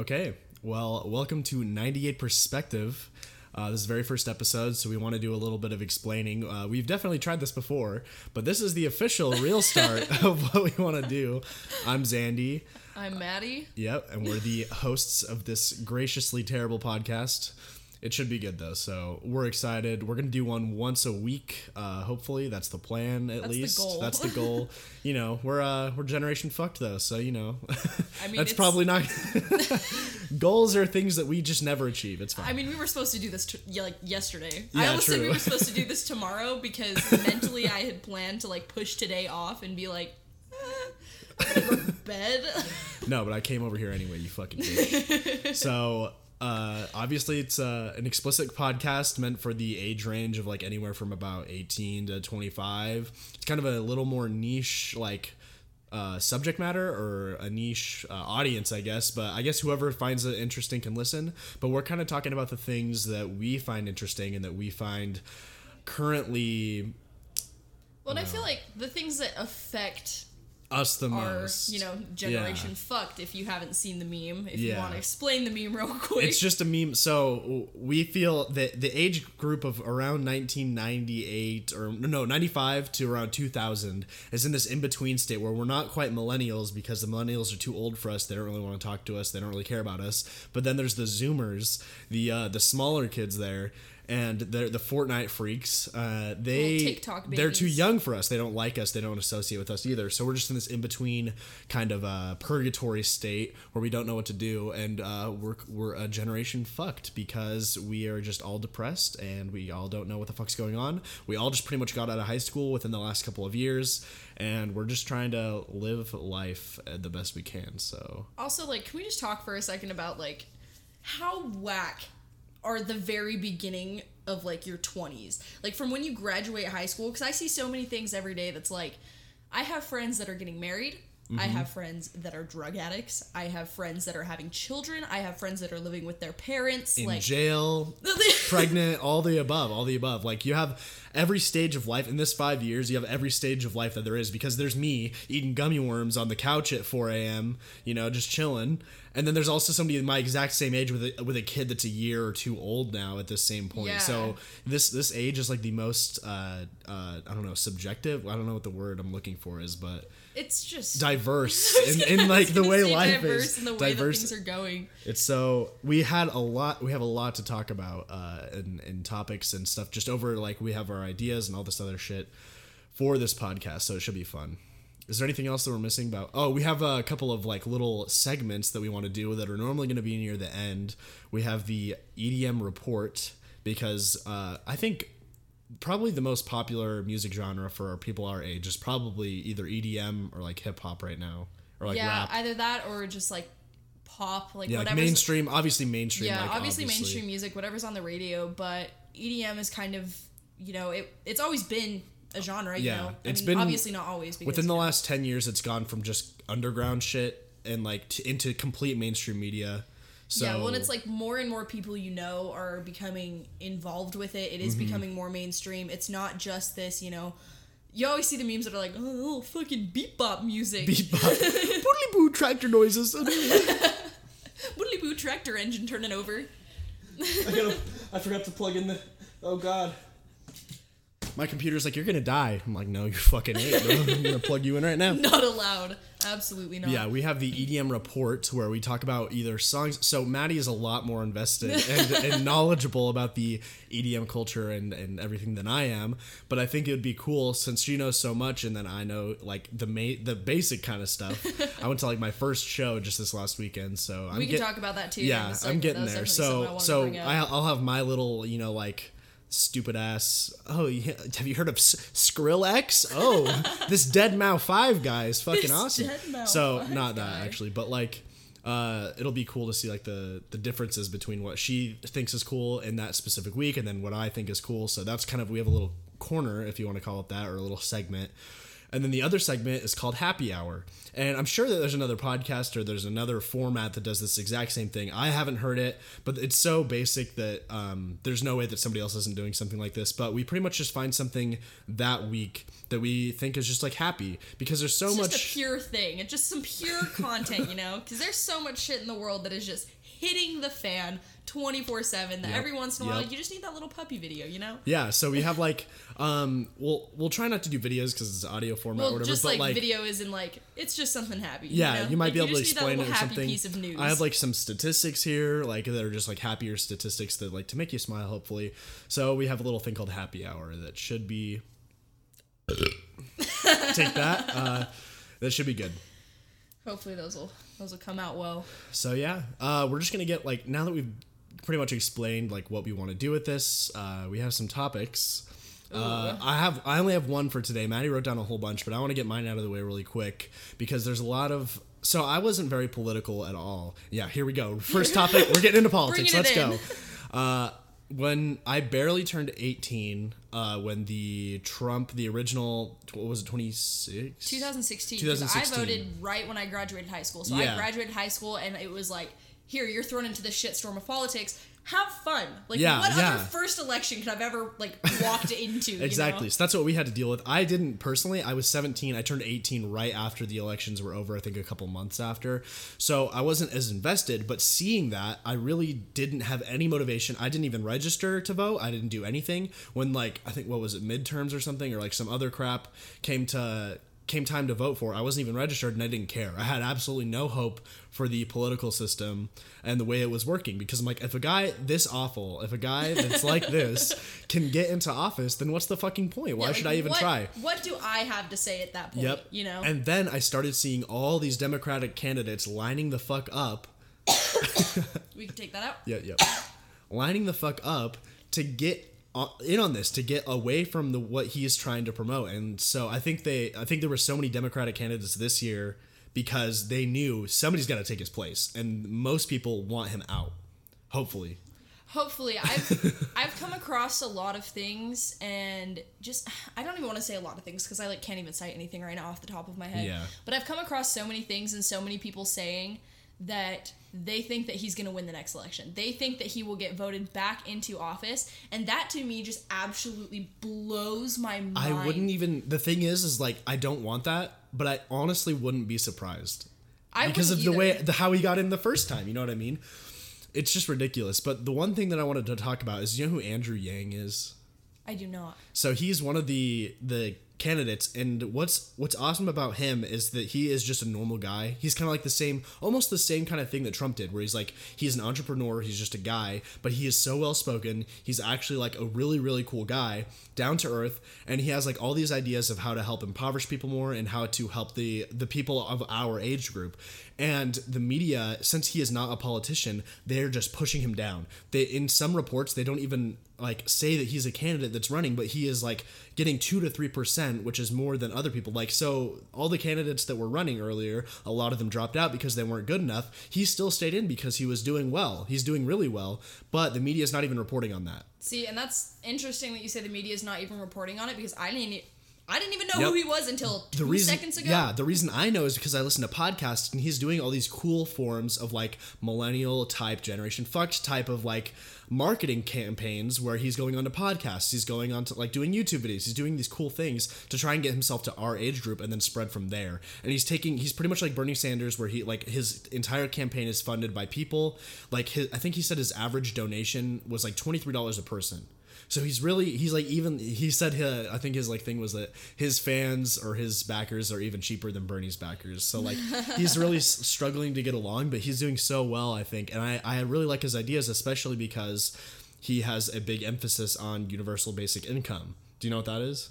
Okay, well, welcome to 98 Perspective. Uh, this is the very first episode, so we want to do a little bit of explaining. Uh, we've definitely tried this before, but this is the official, real start of what we want to do. I'm Zandy. I'm Maddie. Yep, and we're the hosts of this graciously terrible podcast. It should be good though, so we're excited. We're gonna do one once a week. Uh, hopefully, that's the plan. At That's the least goal. that's the goal. you know, we're uh, we're generation fucked though, so you know, I mean, that's probably not. Goals are things that we just never achieve. It's fine. I mean, we were supposed to do this t- yeah, like yesterday. Yeah, I almost said we were supposed to do this tomorrow because mentally I had planned to like push today off and be like, eh, I'm gonna go to bed. No, but I came over here anyway, you fucking bitch. so, uh, obviously, it's uh, an explicit podcast meant for the age range of like anywhere from about 18 to 25. It's kind of a little more niche, like, uh, subject matter or a niche uh, audience, I guess. But I guess whoever finds it interesting can listen. But we're kind of talking about the things that we find interesting and that we find currently Well, and I feel like the things that affect us the our, most. you know, generation fucked. If you haven't seen the meme, if you want to explain the meme real quick, It's just a meme. So we feel that the age group of around 1998 or no 95 to around 2000 is in this in between state where we're not quite millennials because the millennials are too old for us. They don't really want to talk to us. They don't really care about us. But then there's the Zoomers, the uh, the smaller kids there. And they're the Fortnite freaks. Uh, they they're too young for us. They don't like us. They don't associate with us either. So we're just in this in between kind of uh, purgatory state where we don't know what to do, and uh, we're we're a generation fucked because we are just all depressed and we all don't know what the fuck's going on. We all just pretty much got out of high school within the last couple of years, and we're just trying to live life uh, the best we can. So also like can we just talk for a second about like how whack are the very beginning of like your 20s like from when you graduate high school because i see so many things every day that's like i have friends that are getting married I have friends that are drug addicts. I have friends that are having children. I have friends that are living with their parents. in like, jail, pregnant, all the above, all the above. Like you have every stage of life in this five years. You have every stage of life that there is because there's me eating gummy worms on the couch at 4 a.m. You know, just chilling. And then there's also somebody my exact same age with a, with a kid that's a year or two old now at this same point. Yeah. So this this age is like the most uh, uh, I don't know subjective. I don't know what the word I'm looking for is, but it's just diverse in, in like the way life diverse is. in the way diverse things are going. it's so we had a lot. We have a lot to talk about uh, in, in topics and stuff. Just over like we have our ideas and all this other shit for this podcast, so it should be fun. Is there anything else that we're missing about? Oh, we have a couple of like little segments that we want to do that are normally going to be near the end. We have the EDM report because uh, I think probably the most popular music genre for people our age is probably either EDM or like hip hop right now or like yeah, rap. either that or just like pop, like yeah, like mainstream, obviously mainstream. yeah, like, obviously, mainstream music, whatever's on the radio, but EDM is kind of you know it. It's always been a genre. You Yeah, know, it's mean, been- obviously not always. Because, Within the you know, last 10 years, it's gone from just underground shit and like t- into complete mainstream media. So, yeah, well, and it's like more and more people you know are becoming involved with it. It is Mm-hmm. becoming more mainstream. It's not just this, you know. You always see the memes that are like, oh, little fucking beat bop music. Boodly boo tractor noises. I Woodly boo tractor engine turning over. gotta, I forgot to plug in the. Oh god. My computer's like, you're gonna die. I'm like, no, you fucking ain't, bro. I'm gonna plug you in right now. Not allowed. Absolutely not. Yeah, we have the EDM report where we talk about either songs. So Maddie is a lot more invested and, and knowledgeable about the EDM culture and, and everything than I am. But I think it would be cool since she knows so much and then I know like the ma- the basic kind of stuff. I went to like my first show just this last weekend, so I'm we can get- talk about that too. yeah, I'm getting there. was definitely something I So so. I, I'll have my little you know like stupid ass. Oh, yeah, have you heard of S- Skrillex? Oh, this Dead Mouse Five guy is fucking This awesome. Deadmau5 so not that guy. actually, but like. Uh, it'll be cool to see like the the differences between what she thinks is cool in that specific week and then what I think is cool. So that's kind of we have a little corner if you want to call it that or a little segment. And then the other segment is called Happy Hour. And I'm sure that there's another podcast or there's another format that does this exact same thing. I haven't heard it, but it's so basic that um, there's no way that somebody else isn't doing something like this. But we pretty much just find something that week that we think is just like happy because there's so It's much. just a pure thing. It's just some pure content, you know? Because there's so much shit in the world that is just hitting the fan 24 7 that Yep. every once in a while you just need that little puppy video, you know? yeah, so we have like, um, we'll we'll try not to do videos because it's audio format or Well, whatever. just but like, like, video is in like, it's just something happy. yeah, know? you might Like, be able to explain it or happy something. piece of news. I have like some statistics here, like that are just like happier statistics that like to make you smile, hopefully. So we have a little thing called Happy Hour that should be. Take that. Uh, that should be good. Hopefully those will those will come out well. So yeah, uh, we're just gonna get like now that we've pretty much explained like what we want to do with this. Uh, we have some topics. Uh, I have I only have one for today. Maddie wrote down a whole bunch, but I want to get mine out of the way really quick because there's a lot of. So I wasn't very political at all. Yeah, here we go. First topic. We're getting into politics. Let's in. go. Uh, when I barely turned 18, uh, when the Trump, the original, what was it, 26? 2016. 'cause 2016. I voted right when I graduated high school. So Yeah. I graduated high school and it was like, here, you're thrown into the shitstorm of politics. Have fun. Like, Yeah, what yeah. other first election could I've ever like walked into? you know? Exactly. So that's what we had to deal with. I didn't personally. I was 17. I turned 18 right after the elections were over. I think a couple months after. So I wasn't as invested. But seeing that, I really didn't have any motivation. I didn't even register to vote. I didn't do anything. When like I think what was it midterms or something or like some other crap came to came time to vote for, I wasn't even registered and I didn't care. I had absolutely no hope for the political system and the way it was working because I'm like, if a guy this awful, if a guy that's like this can get into office, then what's the fucking point? Why Yeah, should like, I even what- try? What do I have to say at that point? Yep. You know? And then I started seeing all these Democratic candidates lining the fuck up. we can take that out. Yeah, yeah. lining the fuck up to get Uh, in on this to get away from the what he is trying to promote and so i think they i think there were so many democratic candidates this year because they knew somebody's got to take his place and most people want him out hopefully Hopefully, I've I've come across a lot of things, and just I don't even want to say a lot of things because I like can't even cite anything right now off the top of my head. Yeah. But I've come across so many things and so many people saying that they think that he's going to win the next election. They think that he will get voted back into office, and that to me just absolutely blows my mind. i wouldn't even the thing is is like i don't want that but i honestly wouldn't be surprised I because of the way the how he got in the first time you know what i mean it's just ridiculous but the one thing that i wanted to talk about is you know who andrew yang is I do not. So he's one of the the candidates, and what's what's awesome about him is that he is just a normal guy. He's kind of like the same, almost the same kind of thing that Trump did, where he's like he's an entrepreneur, he's just a guy, but he is so well spoken. He's actually like a really really cool guy, down to earth, and he has like all these ideas of how to help impoverish people more and how to help the the people of our age group. And the media, since he is not a politician, they're just pushing him down. They in some reports they don't even like say that he's a candidate that's running, but he is like getting two to three percent, which is more than other people. Like so, all the candidates that were running earlier, a lot of them dropped out because they weren't good enough. He still stayed in because he was doing well. He's doing really well, but the media is not even reporting on that. See, and that's interesting that you say the media is not even reporting on it because I didn't. I didn't even know Yep. who he was until two the reason, seconds ago. Yeah, the reason I know is because I listen to podcasts and he's doing all these cool forms of like millennial type, generation fucked type of like marketing campaigns where he's going on to podcasts, he's going on to like doing YouTube videos, he's doing these cool things to try and get himself to our age group and then spread from there. And he's taking, he's pretty much like Bernie Sanders, where he like his entire campaign is funded by people. Like his, I think he said his average donation was like twenty three dollars a person. So he's really he's like even he said I think his like thing was that his fans or his backers are even cheaper than Bernie's backers. So like he's really s- struggling to get along, but he's doing so well I think, and I I really like his ideas, especially because he has a big emphasis on universal basic income. Do you know what that is?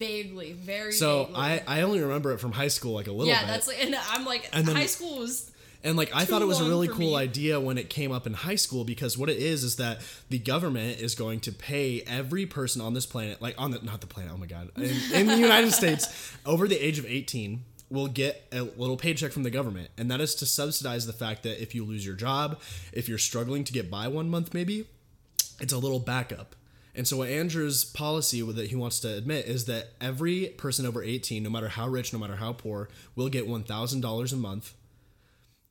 vaguely, very. So vaguely. I I only remember it from high school like a little yeah, bit. that's like, and I'm like, And then- high school was And like I thought it was a really cool me. idea when it came up in high school because what it is is that the government is going to pay every person on this planet, like on the not the planet, oh my god, in, in the United States over the age of 18 will get a little paycheck from the government and that is to subsidize the fact that if you lose your job, if you're struggling to get by one month maybe, it's a little backup. And so what Andrew's policy that he wants to admit is that every person over 18, no matter how rich, no matter how poor, will get $1,000 a month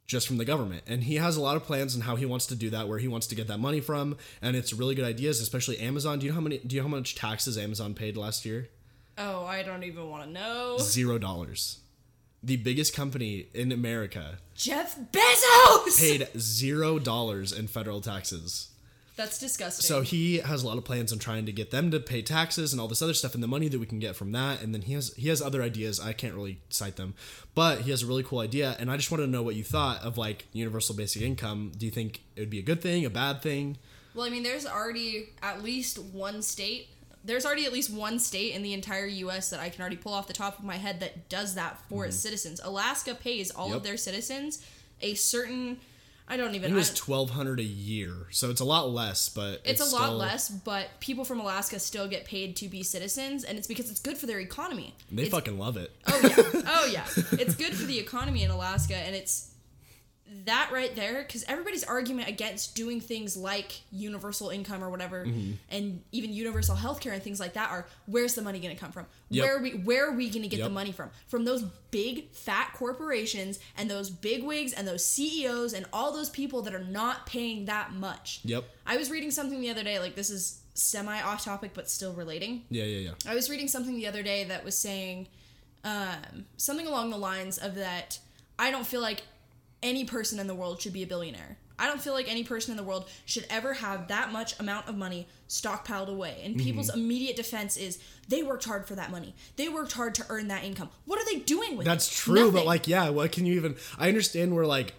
just from the government. And he has a lot of plans on how he wants to do that, where he wants to get that money from, and it's really good ideas, especially Amazon. Do you know how many do you know how much taxes Amazon paid last year? Oh, I don't even want to know. Zero dollars. The biggest company in America Jeff Bezos. paid zero dollars in federal taxes. That's disgusting. So he has a lot of plans on trying to get them to pay taxes and all this other stuff and the money that we can get from that. And then he has he has other ideas. I can't really cite them, but he has a really cool idea. And I just wanted to know what you thought of like universal basic income. Do you think it would be a good thing, a bad thing? Well, I mean, there's already at least one state. There's already at least one state in the entire U.S. that I can already pull off the top of my head that does that for mm-hmm. its citizens. Alaska pays all Yep. of their citizens a certain. I don't even. It was twelve hundred a year, so it's a lot less, but it's, a lot still- less, but people from Alaska still get paid to be citizens, and it's because it's good for their economy. They It's- fucking love it. Oh yeah. Oh yeah. It's good for the economy in Alaska and it's that right there because everybody's argument against doing things like universal income or whatever Mm-hmm. and even universal healthcare and things like that are where's the money going to come from Yep. where are we where are we going to get Yep. the money from from those big fat corporations and those big wigs and those CEOs and all those people that are not paying that much Yep. I was reading something the other day like this is semi off topic but still relating Yeah, yeah, yeah. I was reading something the other day that was saying um, something along the lines of that I don't feel like any person in the world should be a billionaire. I don't feel like any person in the world should ever have that much amount of money stockpiled away. And Mm-hmm. people's immediate defense is they worked hard for that money. They worked hard to earn that income. What are they doing with That's it? true, but like, yeah, what can you even? I understand where like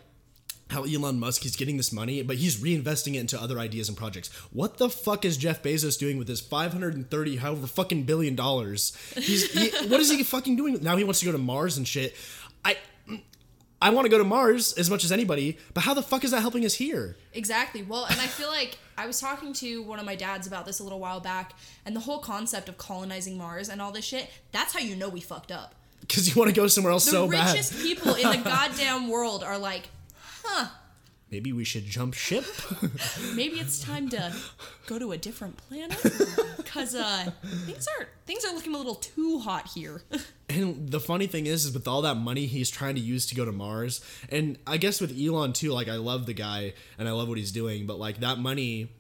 how Elon Musk he's getting this money, but he's reinvesting it into other ideas and projects. What the fuck is Jeff Bezos doing with his 530 however fucking billion dollars? He's he, what is he fucking doing now? He wants to go to Mars and shit. I I want to go to Mars as much as anybody, but how the fuck is that helping us here? Exactly. Well, and I feel like I was talking to one of my dads about this a little while back, and the whole concept of colonizing Mars and all this shit, that's how you know we fucked up. Because you want to go somewhere else The so bad. The richest people in the goddamn world are like, huh, Maybe we should jump ship. maybe it's time to go to a different planet because uh, things are things are looking a little too hot here. And the funny thing is, is with all that money he's trying to use to go to Mars, and I guess with Elon too, like I love the guy and I love what he's doing, but like that money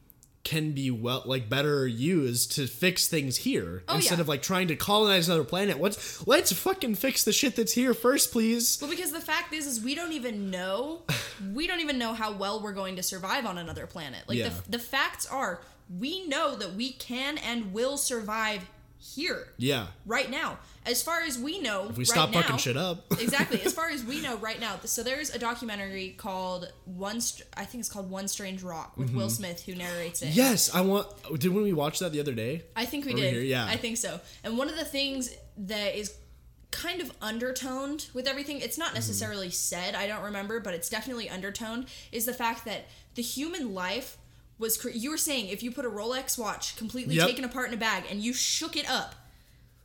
can be well like better used to fix things here Oh, instead yeah. of like trying to colonize another planet. Let's let's fucking fix the shit that's here first, please. well, because the fact is, is we don't even know, we don't even know how well we're going to survive on another planet. Like Yeah. the the facts are, we know that we can and will survive here. Yeah. right now. As far as we know, If we right stop now, fucking shit up. exactly. As far as we know right now, so there's a documentary called One. Str- I think it's called One Strange Rock with Will Smith who narrates it. Mm-hmm. yes, I want didn't we watch that the other day? I think we Over did. here, yeah. I think so. And one of the things that is kind of undertoned with everything, it's Mm-hmm. not necessarily said, I don't remember, but it's definitely undertoned, is the fact that the human life was. Cre- you were saying if you put a Rolex watch completely Yep. taken apart in a bag and you shook it up,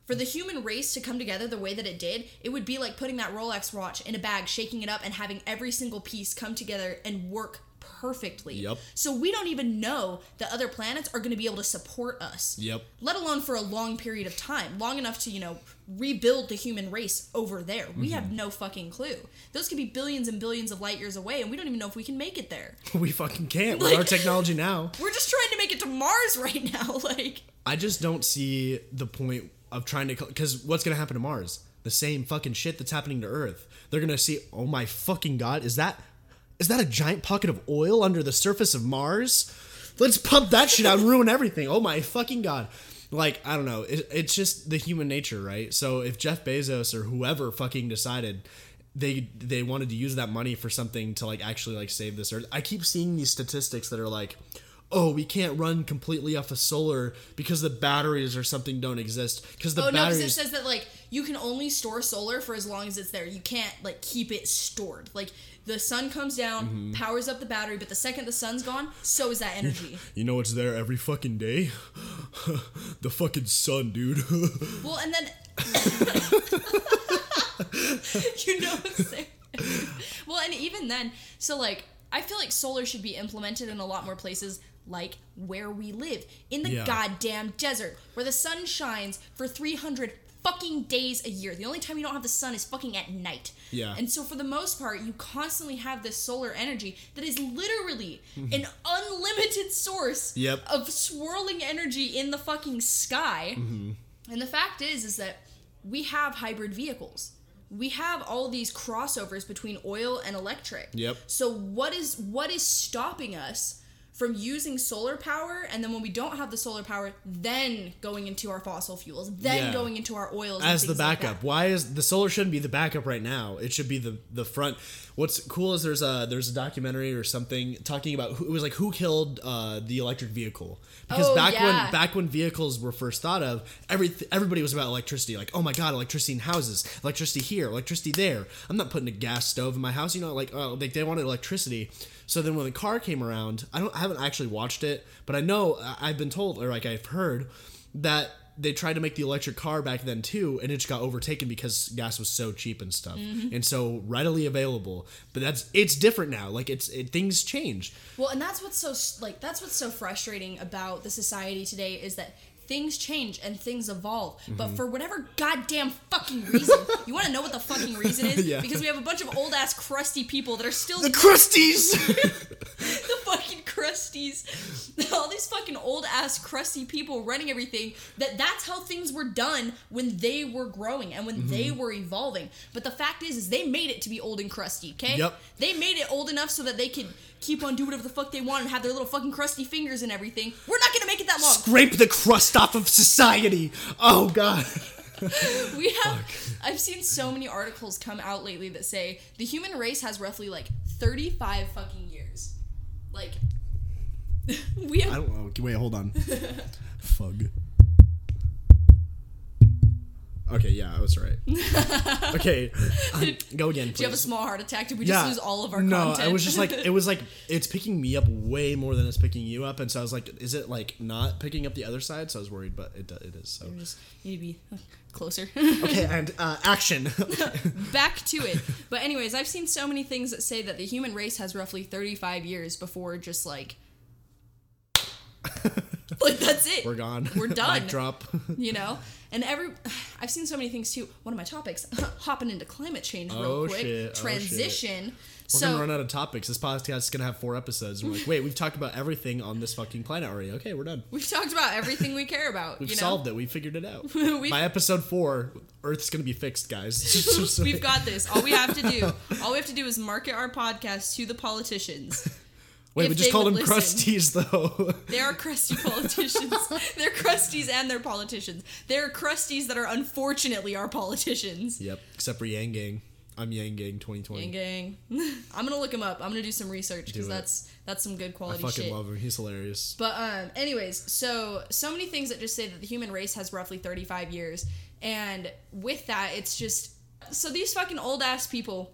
for the human race to come together the way that it did, it would be like putting that Rolex watch in a bag, shaking it up, and having every single piece come together and work perfectly. Yep. So we don't even know that other planets are going to be able to support us. Yep. Let alone for a long period of time, long enough to, you know, rebuild the human race over there. We Mm-hmm. have no fucking clue. Those could be billions and billions of light years away, and we don't even know if we can make it there. we fucking can't with Like- our technology now. We're just trying to make it to Mars right now. Like, I just don't see the point of trying to because what's gonna happen to Mars? The same fucking shit that's happening to Earth. They're gonna see, oh my fucking god, is that is that a giant pocket of oil under the surface of Mars? Let's pump that shit out and ruin everything. Oh my fucking god. Like, I don't know. It, it's just the human nature, right? So if Jeff Bezos or whoever fucking decided they they wanted to use that money for something to like actually like save this earth. I keep seeing these statistics that are like, oh, we can't run completely off of solar because the batteries or something don't exist because the oh no, batteries. it says that like you can only store solar for as long as it's there. You can't like keep it stored. Like the sun comes down, Mm-hmm. powers up the battery, but the second the sun's gone, so is that energy. you know what's there every fucking day? the fucking sun, dude. well, and then you know what I'm well, and even then, so like I feel like solar should be implemented in a lot more places like where we live in the Yeah. goddamn desert, where the sun shines for 300 fucking days a year. The only time you don't have the sun is fucking at night. Yeah. And so for the most part, you constantly have this solar energy that is literally an unlimited source Mm-hmm. Yep. of swirling energy in the fucking sky. Mm-hmm. And the fact is is that we have hybrid vehicles. We have all these crossovers between oil and electric. Yep. So what is what is stopping us from using solar power and then when we don't have the solar power then going into our fossil fuels, then Yeah. going into our oils as the things like backup. Why is the solar shouldn't be the backup right now? It should be the the front. What's cool is there's a there's a documentary or something talking about who, it was like who killed uh, the electric vehicle because Oh, back yeah. when back when vehicles were first thought of, every everybody was about electricity. Like oh my god, electricity in houses, electricity here, electricity there. I'm not putting a gas stove in my house. You know, like oh like they wanted electricity. So then when the car came around, I don't I haven't actually watched it, but I know I've been told or like I've heard that they tried to make the electric car back then too, and it just got overtaken because gas was so cheap and stuff, Mm-hmm. and so readily available. But that's it's different now. Like it's it, things change. Well, and that's what's so like that's what's so frustrating about the society today is that things change and things evolve, Mm-hmm. but for whatever goddamn fucking reason, you want to know what the fucking reason is? Yeah. Because we have a bunch of old ass crusty people that are still The crusties. the fucking crusties all these fucking old ass crusty people running everything that that's how things were done when they were growing and when Mm-hmm. they were evolving but the fact is is they made it to be old and crusty okay Yep. they made it old enough so that they could keep on doing whatever the fuck they want and have their little fucking crusty fingers and everything we're not gonna make it that long Scrape the crust off of society. Oh god. we have i've seen so many articles come out lately that say the human race has roughly like 35 fucking years like we have I don't know. Wait, hold on. Fug. Okay, yeah, I was right. Okay, um, go again, please. Do you have a small heart attack? Did we just lose all of our no, content? I was just like, it was like, it's picking me up way more than it's picking you up, and so I was like, is it like not picking up the other side? So I was worried, but it, it is. So You just need to be closer. okay, and uh, action. Back to it. But anyways, I've seen so many things that say that the human race has roughly 35 years before just like like that's it. We're gone. We're done. Mic drop. You know? And every I've seen so many things too. One of my topics, hopping into climate change real Oh, quick. shit. Oh, shit. Transition. We're so gonna run out of topics. This podcast is gonna have four episodes. And we're like, wait, we've talked about everything on this fucking planet already. Okay, we're done. we've talked about everything we care about. We've you know? solved it. We figured it out. By episode four, Earth's gonna be fixed, guys. We've got this. All we have to do, all we have to do is market our podcast to the politicians. Wait, we just called them listen. crusties though. They are crusty politicians. they're crusties and they're politicians. They're crusties that are unfortunately our politicians. yep. Except for Yang Gang. I'm Yang Gang 2020. Yang gang. I'm gonna look him up. I'm gonna do some research because that's that's some good quality. I fucking shit. love him. He's hilarious. But um, anyways, so so many things that just say that the human race has roughly 35 years, and with that, it's just so these fucking old ass people,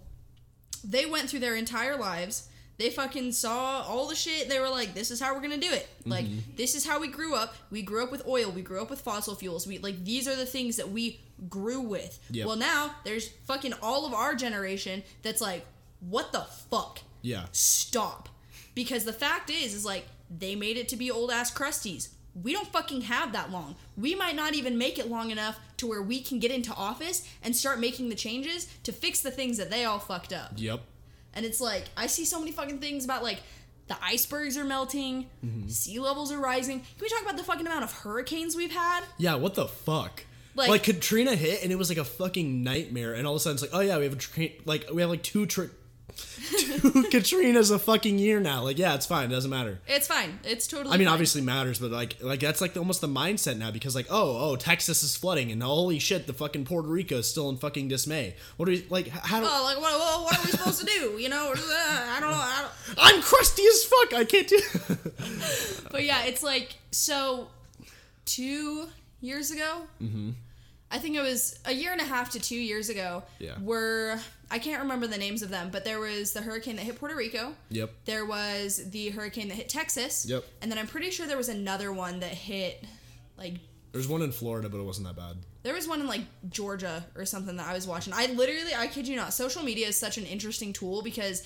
they went through their entire lives. They fucking saw all the shit. They were like, "This is how we're gonna do it. Like, Mm-hmm. this is how we grew up. We grew up with oil. We grew up with fossil fuels. We like these are the things that we grew with. Yep. Well, now there's fucking all of our generation that's like, what the fuck? Yeah. stop. Because the fact is, is like they made it to be old ass crusties. We don't fucking have that long. We might not even make it long enough to where we can get into office and start making the changes to fix the things that they all fucked up. Yep. And it's like I see so many fucking things about like the icebergs are melting, Mm-hmm. sea levels are rising. Can we talk about the fucking amount of hurricanes we've had? Yeah, what the fuck? Like- Like, Katrina hit and it was like a fucking nightmare, and all of a sudden it's like, oh yeah, we have a tra- like we have like two tri- two Katrinas a fucking year now. Like, yeah, it's fine, it doesn't matter. It's fine. It's totally. I mean, fine. obviously matters, but like, like that's like almost the mindset now because like, oh, oh, Texas is flooding, and holy shit, the fucking Puerto Rico is still in fucking dismay. What are we like? How? Oh, like what, what, what are we supposed to do? You know, uh, I don't know. I don't, I'm crusty as fuck. I can't do. But yeah, it's like so. Two years ago, mm-hmm. I think it was a year and a half to two years ago. Yeah. Were I can't remember the names of them, but there was the hurricane that hit Puerto Rico. yep. There was the hurricane that hit Texas. Yep. And then I'm pretty sure there was another one that hit, like, There's one in Florida, but it wasn't that bad. there was one in like Georgia or something that I was watching. I literally, I kid you not, social media is such an interesting tool because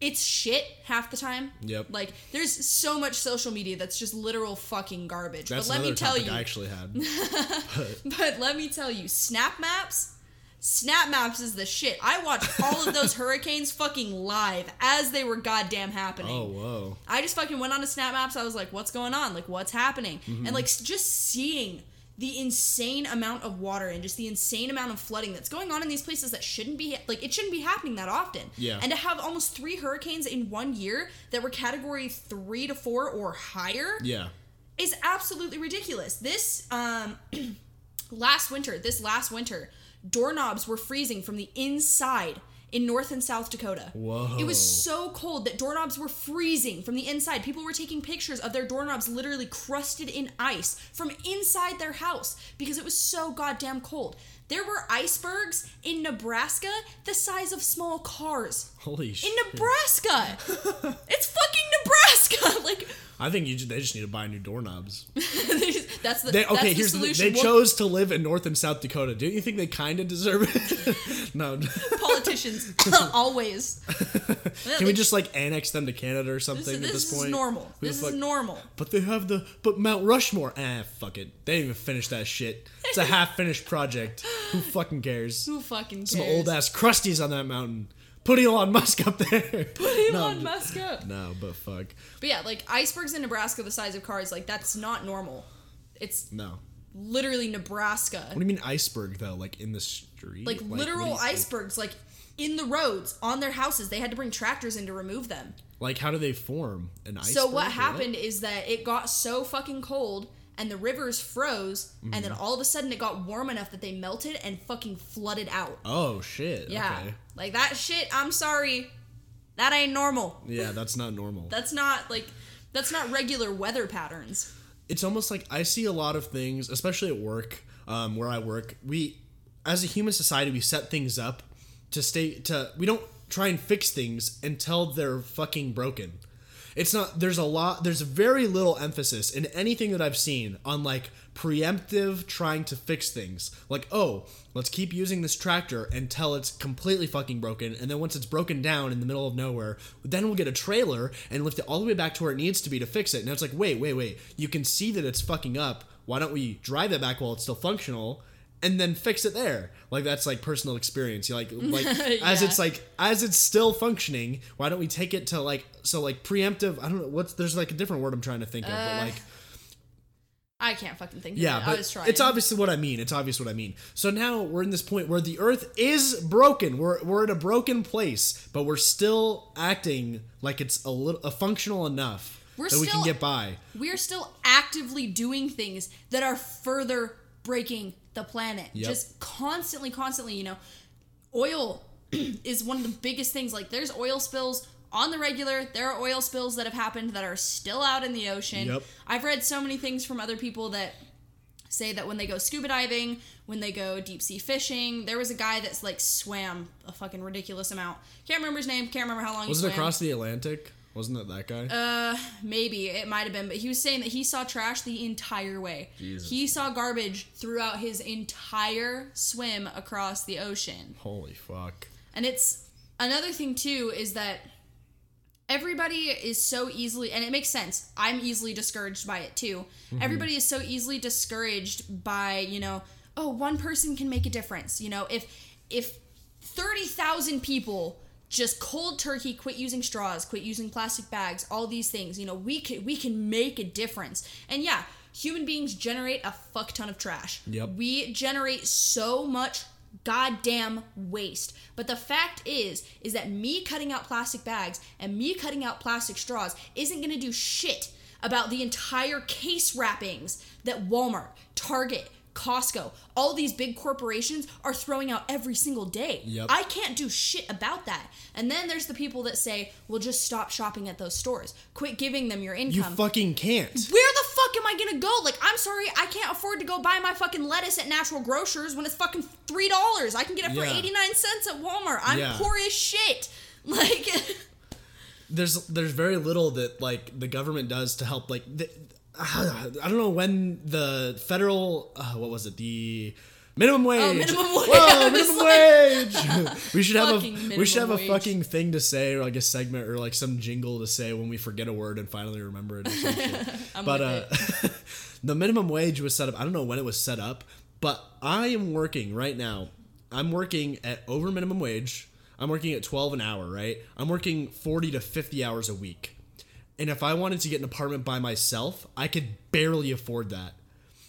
it's shit half the time. Yep. Like there's so much social media that's just literal fucking garbage. That's but let me tell you, I actually had. but let me tell you, Snap Maps, Snap Maps is the shit. I watched all of those hurricanes fucking live as they were goddamn happening. oh whoa. I just fucking went on to Snap Maps. I was like, what's going on? Like, what's happening? Mm-hmm. And like, just seeing the insane amount of water and just the insane amount of flooding that's going on in these places that shouldn't be like it shouldn't be happening that often. Yeah. And to have almost three hurricanes in one year that were category three to four or higher Yeah. is absolutely ridiculous. This um last winter, this last winter, doorknobs were freezing from the inside in North and South Dakota. Whoa. It was so cold that doorknobs were freezing from the inside. People were taking pictures of their doorknobs literally crusted in ice from inside their house because it was so goddamn cold. There were icebergs in Nebraska the size of small cars. Holy shit. In Nebraska! it's fucking Nebraska! Like I think you just, they just need to buy new doorknobs. that's the They, okay, the here's the solution. They We'll- chose to live in North and South Dakota. Don't you think they kind of deserve it? no. politicians always. Can we just like annex them to Canada or something is, at this point? this is normal. Who This is normal. But they have the but Mount Rushmore. Ah, fuck it. They didn't even finish that shit. It's a half finished project. Who fucking cares? Who fucking cares? Some old ass crusties on that mountain. Put Elon Musk up there. Put Elon No, Musk up. No, but fuck. But yeah, like icebergs in Nebraska the size of cars, like that's not normal. It's No. literally Nebraska. What do you mean iceberg though? Like in the street? Like what literal icebergs, like in the roads on their houses. They had to bring tractors in to remove them. Like how do they form an iceberg? So what happened is that it got so fucking cold and the rivers froze and Mm-hmm. then all of a sudden it got warm enough that they melted and fucking flooded out. Oh shit. Yeah. Okay. Like that shit, I'm sorry. That ain't normal. Yeah, that's not normal. That's not like that's not regular weather patterns. it's almost like I see a lot of things, especially at work, um, where I work. We, as a human society, we set things up to stay to. We don't try and fix things until they're fucking broken. It's not. There's a lot. There's very little emphasis in anything that I've seen on like preemptive trying to fix things. Like, oh, let's keep using this tractor until it's completely fucking broken, and then once it's broken down in the middle of nowhere, then we'll get a trailer and lift it all the way back to where it needs to be to fix it. And it's like, wait, wait, wait. You can see that it's fucking up. Why don't we drive it back while it's still functional? And then fix it there. Like that's like personal experience. You like like as it's like as it's still functioning. Why don't we take it to like so like preemptive? I don't know what's there's like a different word I'm trying to think of, but uh, like I can't fucking think yeah, of it. I but was trying. it's obviously what I mean. It's obvious what I mean. So now we're in this point where the Earth is broken. We're we're in a broken place, but we're still acting like it's a little a functional enough We're that we can still- get by. We're still actively doing things that are further breaking the planet. Yep. Just constantly, constantly, you know, oil is one of the biggest things. Like there's oil spills on the regular. There are oil spills that have happened that are still out in the ocean. Yep. I've read so many things from other people that say that when they go scuba diving, when they go deep sea fishing, there was a guy that's like swam a fucking ridiculous amount. Can't remember his name. Can't remember how long Was he it swam. across the Atlantic? Wasn't it that guy? Uh, maybe it might have been, but he was saying that he saw trash the entire way. Jesus. He saw garbage throughout his entire swim across the ocean. Holy fuck. And it's another thing too is that everybody is so easily and it makes sense. I'm easily discouraged by it too. Everybody is so easily discouraged by, you know, oh, one person can make a difference. You know, if if 30,000 people just cold turkey quit using straws, quit using plastic bags, all these things, you know, we can we can make a difference. And yeah, human beings generate a fuck ton of trash. Yep. We generate so much goddamn waste. But the fact is is that me cutting out plastic bags and me cutting out plastic straws isn't going to do shit about the entire case wrappings that Walmart, Target, Costco, all these big corporations are throwing out every single day. Yep. I can't do shit about that. And then there's the people that say, "Well, just stop shopping at those stores. Quit giving them your income. You income." fucking can't. Where the fuck am I gonna go? Like, I'm sorry, I can't afford to go buy my fucking lettuce at Natural Grocers when it's fucking three dollars. I can get it for Yeah. eighty nine cents at Walmart. I'm Yeah. poor as shit. Like, there's there's very little that like the government does to help like the, I don't know when the federal uh, what was it the Minimum wage. minimum wage. Whoa, minimum wage. we should have a we should have a fucking thing to say or like a segment or like some jingle to say when we forget a word and finally remember it. Or some shit. I'm but uh, the minimum wage was set up. I don't know when it was set up, but I am working right now. I'm working at over minimum wage. I'm working at 12 an hour, right? I'm working 40 to 50 hours a week. And if I wanted to get an apartment by myself, I could barely afford that.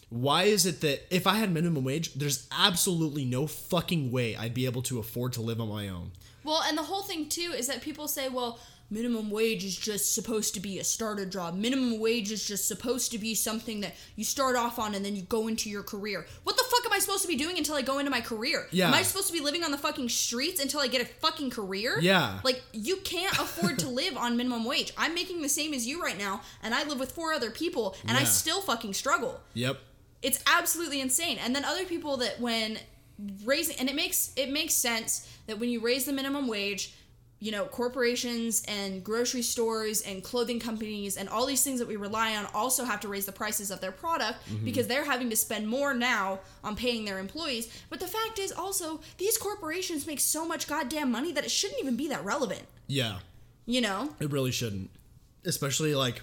Why is it that if I had minimum wage, there's absolutely no fucking way I'd be able to afford to live on my own? Well, and the whole thing too is that people say, well, minimum wage is just supposed to be a starter job. Minimum wage is just supposed to be something that you start off on and then you go into your career. What the fuck am I supposed to be doing until I go into my career? Yeah. Am I supposed to be living on the fucking streets until I get a fucking career? Yeah. Like you can't afford to live on minimum wage. I'm making the same as you right now, and I live with four other people, and I still fucking struggle Yep. it's absolutely insane and then other people that when raising and it makes it makes sense that when you raise the minimum wage you know corporations and grocery stores and clothing companies and all these things that we rely on also have to raise the prices of their product mm-hmm. because they're having to spend more now on paying their employees but the fact is also these corporations make so much goddamn money that it shouldn't even be that relevant Yeah. you know It really shouldn't. Especially like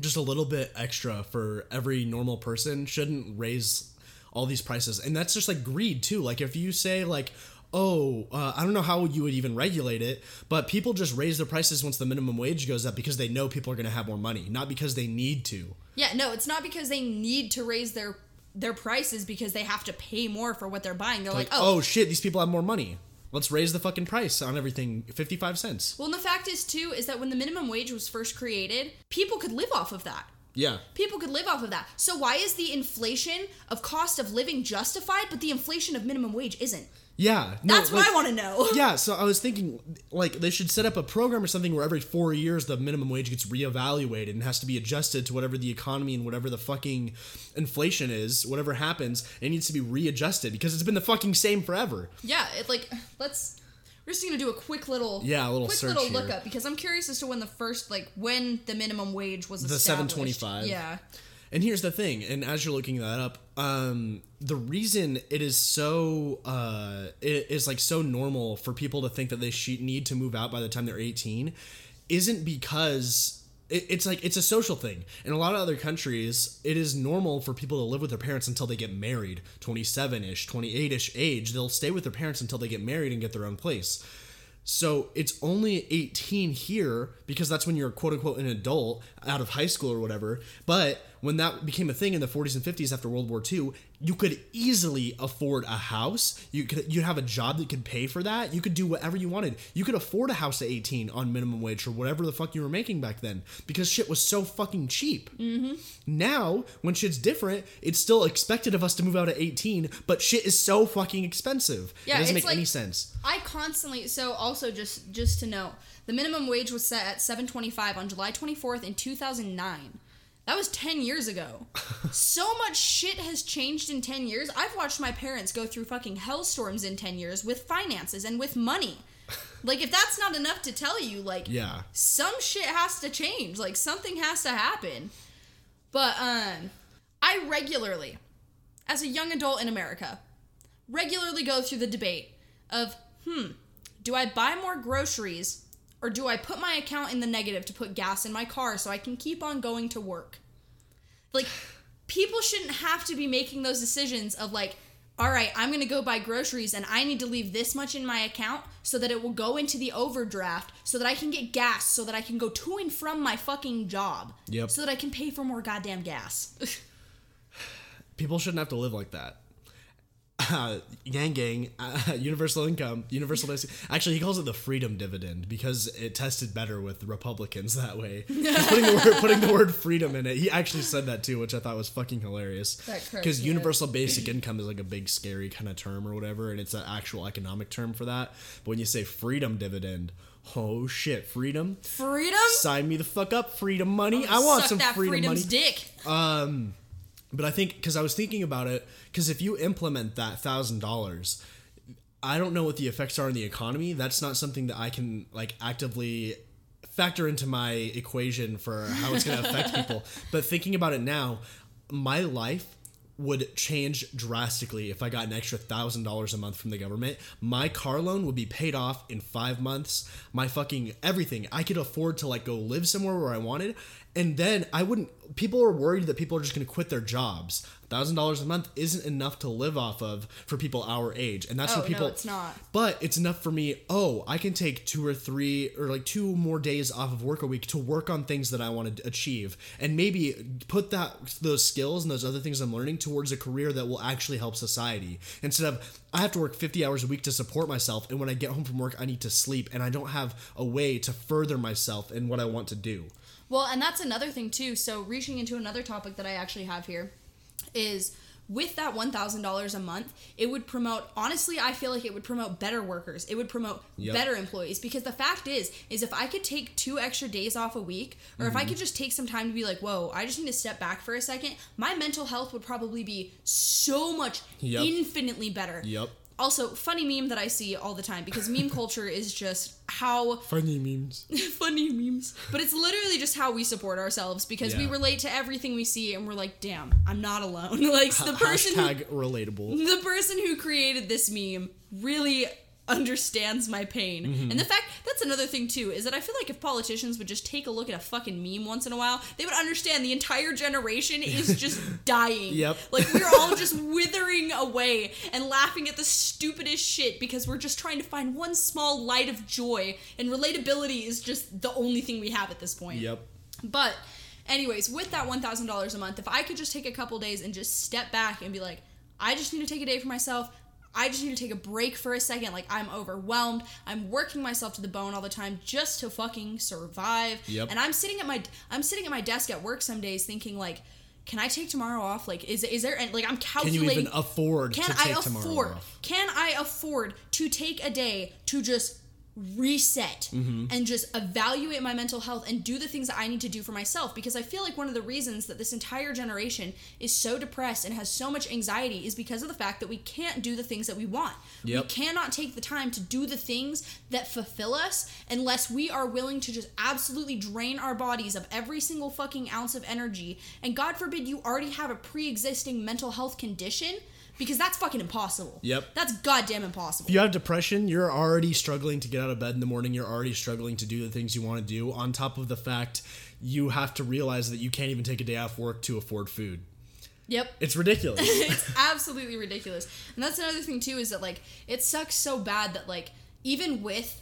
just a little bit extra for every normal person shouldn't raise all these prices. And that's just like greed too. Like if you say like Oh, uh, I don't know how you would even regulate it, but people just raise their prices once the minimum wage goes up because they know people are going to have more money, not because they need to. Yeah, no, it's not because they need to raise their their prices because they have to pay more for what they're buying. They're like, Like, oh, oh shit, these people have more money. Let's raise the fucking price on everything 55 cents. well, and the fact is too is that when the minimum wage was first created, people could live off of that. Yeah. People could live off of that. So why is the inflation of cost of living justified, but the inflation of minimum wage isn't? Yeah. No, That's like- what I want to know. Yeah, so I was thinking like they should set up a program or something where every four years the minimum wage gets reevaluated and has to be adjusted to whatever the economy and whatever the fucking inflation is, whatever happens, it needs to be readjusted because it's been the fucking same forever. Yeah, it like let's. We're just gonna do a quick little Yeah, a little quick search little here. lookup because I'm curious as to when the first like when the minimum wage was The established. 725. Yeah. And here's the thing, and as you're looking that up, um, the reason it is so uh, it is like so normal for people to think that they need to move out by the time they're 18 isn't because it, it's like it's a social thing. In a lot of other countries, it is normal for people to live with their parents until they get married, 27 ish, 28 ish age. They'll stay with their parents until they get married and get their own place. So it's only 18 here because that's when you're quote unquote an adult out of high school or whatever. But when that became a thing in the 40s and 50s after World War II, you could easily afford a house. You could you have a job that could pay for that. You could do whatever you wanted. You could afford a house at 18 on minimum wage or whatever the fuck you were making back then because shit was so fucking cheap. Mm-hmm. Now, when shit's different, it's still expected of us to move out at 18, but shit is so fucking expensive. Yeah, it doesn't make any sense. I constantly so also just just to note, the minimum wage was set at 725 on July 24th in 2009. That was 10 years ago. so much shit has changed in 10 years. I've watched my parents go through fucking hellstorms in 10 years with finances and with money. Like if that's not enough to tell you like Yeah. some shit has to change. Like something has to happen. But um I regularly as a young adult in America regularly go through the debate of hmm, do I buy more groceries or do I put my account in the negative to put gas in my car so I can keep on going to work? Like people shouldn't have to be making those decisions of like all right, I'm going to go buy groceries and I need to leave this much in my account so that it will go into the overdraft so that I can get gas so that I can go to and from my fucking job. Yep. So that I can pay for more goddamn gas. people shouldn't have to live like that. Uh, Yang Gang, uh, universal income, universal basic. Actually, he calls it the freedom dividend because it tested better with Republicans that way. Putting the word putting the word freedom in it. He actually said that too, which I thought was fucking hilarious. Because universal basic income is like a big scary kind of term or whatever, and it's an actual economic term for that. But when you say freedom dividend, oh shit, freedom! Freedom? Sign me the fuck up, freedom money. I want some that freedom money. freedom's dick. But I think because I was thinking about it, because if you implement that thousand dollars, I don't know what the effects are on the economy. That's not something that I can like actively factor into my equation for how it's going to affect people. But thinking about it now, my life would change drastically if I got an extra thousand dollars a month from the government. My car loan would be paid off in five months. My fucking everything. I could afford to like go live somewhere where I wanted. And then I wouldn't people are worried that people are just gonna quit their jobs. Thousand dollars a month isn't enough to live off of for people our age. And that's Oh, for people no, it's not. but it's enough for me. Oh, I can take two or three or like two more days off of work a week to work on things that I want to achieve, and maybe put that those skills and those other things I'm learning towards a career that will actually help society. Instead of I have to work 50 hours a week to support myself, and when I get home from work, I need to sleep, and I don't have a way to further myself in what I want to do. Well, and that's another thing too. So, reaching into another topic that I actually have here is with that $1,000 a month, it would promote honestly, I feel like it would promote better workers. It would promote Yep. better employees because the fact is is if I could take two extra days off a week or Mm-hmm. if I could just take some time to be like, "Whoa, I just need to step back for a second, my mental health would probably be so much Yep. infinitely better. Yep. Also, funny meme that I see all the time because meme culture is just how Funny memes. funny memes. But it's literally just how we support ourselves because we relate to everything we see and we're like, damn, I'm not alone. like the person who, Hashtag relatable. the person who created this meme really understands my pain. Mm-hmm. And the fact that's another thing too is that I feel like if politicians would just take a look at a fucking meme once in a while, they would understand the entire generation is just dying. Yep. Like we're all just withering away and laughing at the stupidest shit because we're just trying to find one small light of joy and relatability is just the only thing we have at this point. Yep. But, anyways, with that $1,000 a month, if I could just take a couple days and just step back and be like, I just need to take a day for myself. I just need to take a break for a second. Like, I'm overwhelmed. I'm working myself to the bone all the time just to fucking survive. Yep. And I'm sitting at my I'm sitting at my desk at work some days thinking like, can I take tomorrow off? Like, is is there and like I'm calculating. Can you even afford can to take I tomorrow afford? off? Can I afford to take a day to just reset Mm-hmm. and just evaluate my mental health and do the things that I need to do for myself? Because I feel like one of the reasons that this entire generation is so depressed and has so much anxiety is because of the fact that we can't do the things that we want. Yep. We cannot take the time to do the things that fulfill us unless we are willing to just absolutely drain our bodies of every single fucking ounce of energy. And God forbid you already have a pre existing mental health condition because that's fucking impossible. Yep. That's goddamn impossible. If you have depression, you're already struggling to get out of bed in the morning. You're already struggling to do the things you want to do. On top of the fact, you have to realize that you can't even take a day off work to afford food. Yep. It's ridiculous. it's absolutely ridiculous. And that's another thing too is that like it sucks so bad that like even with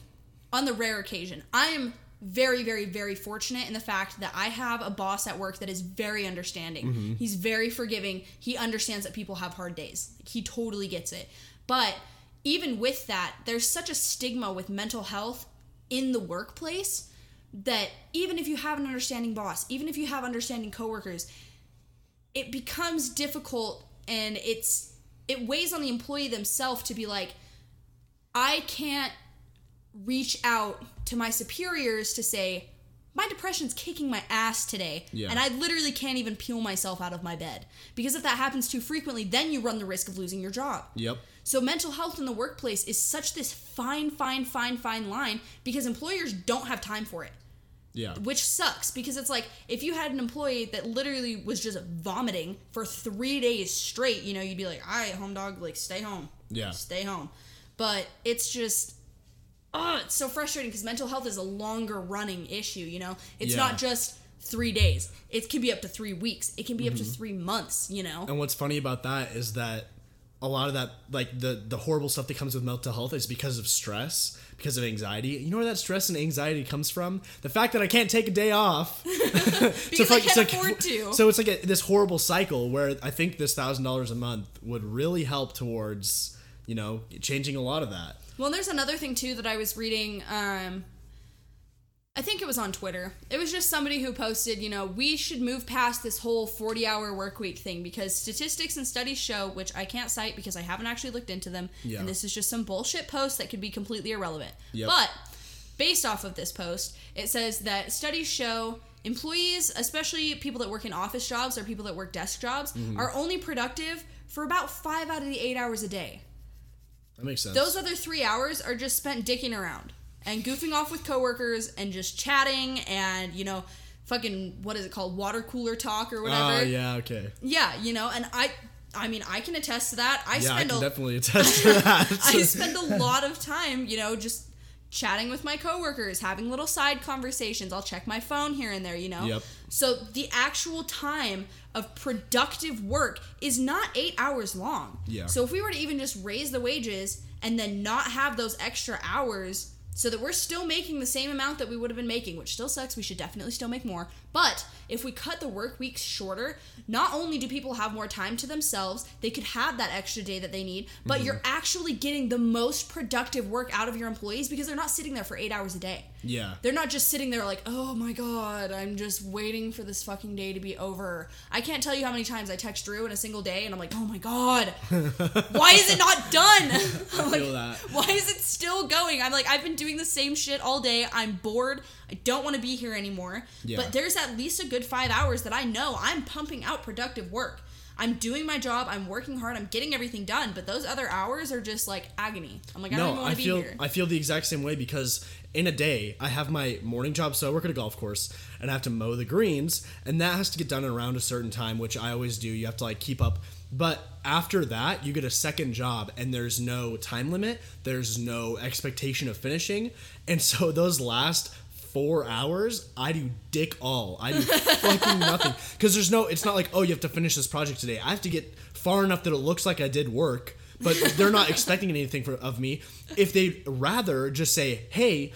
on the rare occasion, I am very very very fortunate in the fact that I have a boss at work that is very understanding. Mm-hmm. He's very forgiving. He understands that people have hard days. He totally gets it. But even with that, there's such a stigma with mental health in the workplace that even if you have an understanding boss, even if you have understanding coworkers, it becomes difficult and it's it weighs on the employee themselves to be like i can't reach out to my superiors to say my depression's kicking my ass today Yeah. and i literally can't even peel myself out of my bed because if that happens too frequently then you run the risk of losing your job yep. so mental health in the workplace is such this fine fine fine fine line because employers don't have time for it Yeah. which sucks because it's like if you had an employee that literally was just vomiting for three days straight, you know, you'd be like, "All right, home dog, like stay home, Yeah. stay home." But it's just, oh, it's so frustrating because mental health is a longer running issue. You know, it's Yeah. not just three days; it can be up to three weeks, it can be up Mm-hmm. to three months. You know, And what's funny about that is that a lot of that, like the the horrible stuff that comes with mental health, is because of stress, because of anxiety. You know where that stress and anxiety comes from? The fact that I can't take a day off. because I can't afford to. So it's like a, this horrible cycle where I think this thousand dollars a month would really help towards you know changing a lot of that. Well, there's another thing too that I was reading. Um, I think it was on Twitter. It was just somebody who posted, you know, we should move past this whole 40 hour work week thing because statistics and studies show, which I can't cite because I haven't actually looked into them, Yeah. and this is just some bullshit post that could be completely irrelevant. Yep. But based off of this post, it says that studies show employees, especially people that work in office jobs or people that work desk jobs, Mm-hmm. are only productive for about five out of the eight hours a day. That makes sense. Those other three hours are just spent dicking around and goofing off with coworkers and just chatting and you know, fucking what is it called, water cooler talk or ah, whatever. Oh yeah, okay. Yeah, you know, and I I mean, I can attest to that. I Yeah, I spend can a definitely attest to that. I spend a lot of time, you know, just chatting with my coworkers, having little side conversations. I'll check my phone here and there, you know. Yep. So the actual time of productive work is not 8 hours long. Yeah. So if we were to even just raise the wages and then not have those extra hours so that we're still making the same amount that we would have been making, which still sucks. We should definitely still make more. But if we cut the work weeks shorter, not only do people have more time to themselves, they could have that extra day that they need, but Mm-hmm. you're actually getting the most productive work out of your employees because they're not sitting there for eight hours a day. Yeah. They're not just sitting there like, oh my god, I'm just waiting for this fucking day to be over. I can't tell you how many times I text Drew in a single day and I'm like, oh my god, why is it not done? I'm like, feel that. Why is it still going? I'm like, I've been doing the same shit all day. I'm bored. I don't want to be here anymore. Yeah. But there's at least a good five hours that I know I'm pumping out productive work. I'm doing my job. I'm working hard. I'm getting everything done. But those other hours are just like agony. I'm like, I don't even No, want to be feel here. I feel the exact same way because in a day I have my morning job, so I work at a golf course and I have to mow the greens, and that has to get done around a certain time, which I always do. You have to like keep up. But after that, you get a second job, and there's no time limit. There's no expectation of finishing, and so those last four hours, I do dick all. I do fucking nothing because there's no. It's not like oh, you have to finish this project today. I have to get far enough that it looks like I did work but they're not expecting anything for, of me. If they'd rather just say, "Hey,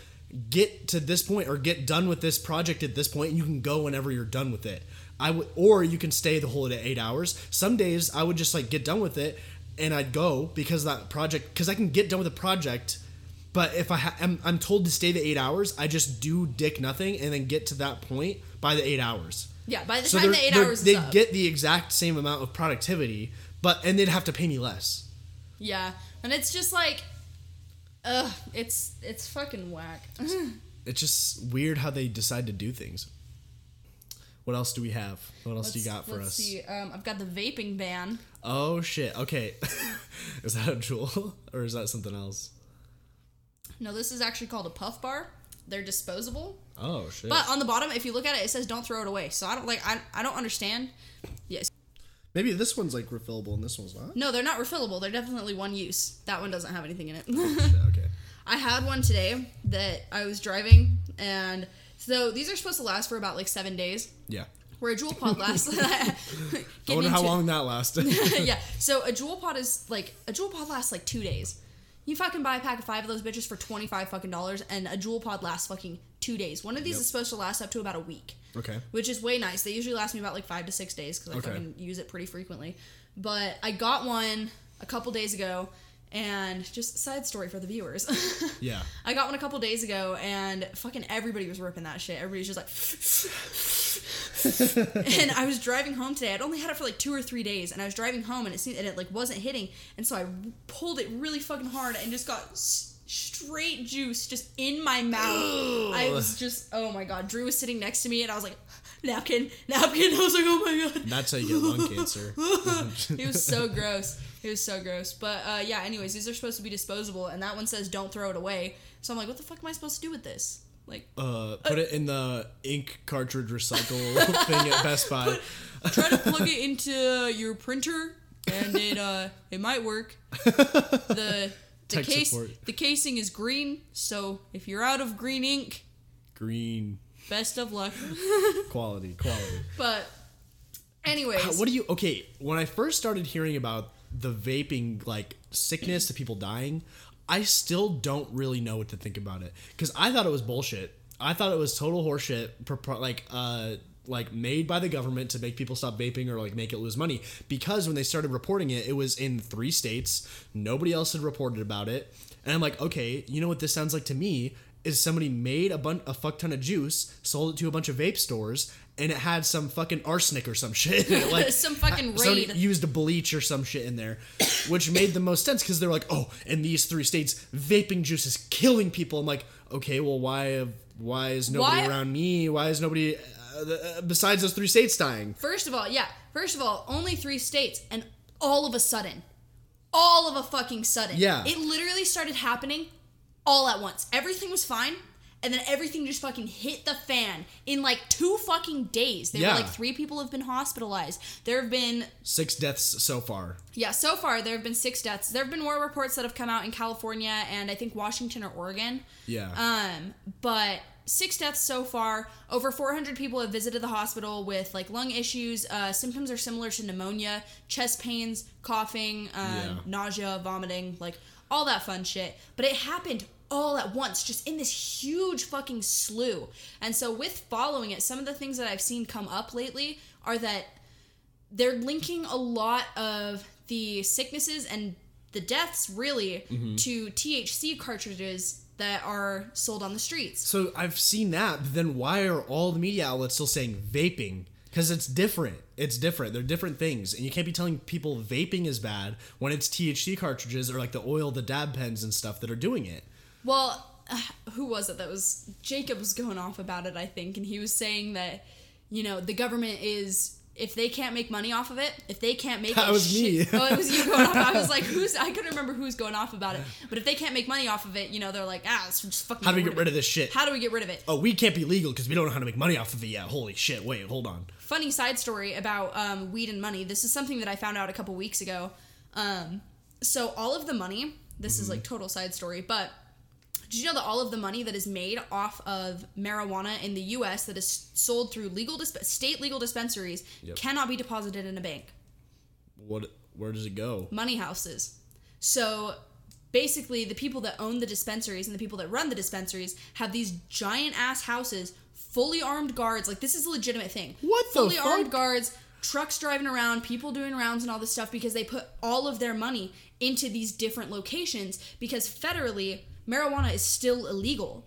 get to this point or get done with this project at this point, and you can go whenever you're done with it," I would, or you can stay the whole eight hours. Some days I would just like get done with it and I'd go because that project because I can get done with the project. But if I ha- I'm, I'm told to stay the eight hours, I just do dick nothing and then get to that point by the eight hours. yeah, by the So time the 8 hours is they get the exact same amount of productivity, but and they'd have to pay me less. Yeah, and it's just like, ugh, it's it's fucking whack. it's just weird how they decide to do things. What else do we have? What else do you got for let's us? see. Um, I've got the vaping ban. Oh shit. Okay. is that a Juul or is that something else? No, this is actually called a puff bar. They're disposable, Oh shit. but on the bottom, if you look at it, it says "Don't throw it away." So I don't like. I, I don't understand. Yes. Maybe this one's like refillable and this one's not. No, they're not refillable. They're definitely one use. That one doesn't have anything in it. Shit, okay. I had one today that I was driving, and so these are supposed to last for about like seven days. Yeah. Where a Juul pod lasts. I wonder how long that lasted. yeah. So a Juul pod is like a Juul pod lasts like two days. You fucking buy a pack of five of those bitches for twenty five fucking dollars, and a Juul pod lasts fucking two days. One of these Yep. is supposed to last up to about a week, okay. which is way nice. They usually last me about like five to six days because I Okay. fucking use it pretty frequently. But I got one a couple days ago, and just side story for the viewers. Yeah. I got one a couple days ago, and fucking everybody was ripping that shit. Everybody's just like, and I was driving home today. I'd only had it for like two or three days, and I was driving home, and it seemed and it like wasn't hitting, and so I pulled it really fucking hard, and just got s- straight juice just in my mouth. I was just, oh my god. Drew was sitting next to me, and I was like, napkin, napkin. I was like, oh my god. That's how you get lung cancer. It was so gross. It was so gross. But uh, yeah, anyways, these are supposed to be disposable, and that one says don't throw it away. So I'm like, what the fuck am I supposed to do with this? Like, Uh, put it in the ink cartridge recycle thing at Best Buy. try to plug it into your printer, and it uh, it might work. The the Tech case support. the casing is green, so if you're out of green ink, Green best of luck. quality, quality. but anyways, what do you okay when i first started hearing about the vaping like sickness to people dying i still don't really know what to think about it. Because i thought it was bullshit. I thought it was total horseshit like uh like made by the government to make people stop vaping or like make it lose money. Because when they started reporting it it was in three states. Nobody else had reported about it. And i'm like okay you know what this sounds like to me is somebody made a bun- a fuck ton of juice sold it to a bunch of vape stores and it had some fucking arsenic or some shit like Some fucking raid. used a bleach or some shit in there, which made the most sense because they're like, oh, in these three states, vaping juice is killing people. I'm like, okay, well, why? Why is nobody Why- around me? Why is nobody uh, uh, besides those three states dying? First of all, yeah. First of all, only three states, and all of a sudden, all of a fucking sudden, Yeah. it literally started happening all at once. Everything was fine, and then everything just fucking hit the fan in like two fucking days. There Yeah. were like three people have been hospitalized. There have been Six deaths so far. yeah, so far there have been six deaths. There have been more reports that have come out in California and I think Washington or Oregon. Yeah. Um, but six deaths so far. Over 400 people have visited the hospital with like lung issues. Uh, symptoms are similar to pneumonia, chest pains, coughing, um, Yeah. nausea, vomiting, like all that fun shit. But it happened all at once, just in this huge fucking slew. And so, with following it, some of the things that I've seen come up lately are that they're linking a lot of the sicknesses and the deaths really mm-hmm. to THC cartridges that are sold on the streets. So I've seen that, but then why are all the media outlets still saying vaping? Because it's different. It's different. They're different things, and you can't be telling people vaping is bad when it's THC cartridges or like the oil, the dab pens and stuff that are doing it. Well, uh, who was it that was Jacob was going off about it, I think, and he was saying that you know, the government is if they can't make money off of it, if they can't make That it was me. oh, it was you going off. I was like, who's? I couldn't remember who's going off about it. But if they can't make money off of it, you know, they're like, ah, let's just fucking. How do we get rid of this shit? How do we get rid of it? Oh, weed can't be legal because we don't know how to make money off of it yet. Holy shit! Wait, hold on. funny side story about um, weed and money. This is something that I found out a couple weeks ago. Um, so all of the money, this is like total side story, but did you know that all of the money that is made off of marijuana in the U.S. that is sold through legal disp- state legal dispensaries Yep. cannot be deposited in a bank? What? Where does it go? Money houses. So basically, the people that own the dispensaries and the people that run the dispensaries have these giant ass houses, fully armed guards. Like this is a legitimate thing. What the fully armed guards, trucks driving around, people doing rounds and all this stuff because they put all of their money into these different locations because federally marijuana is still illegal.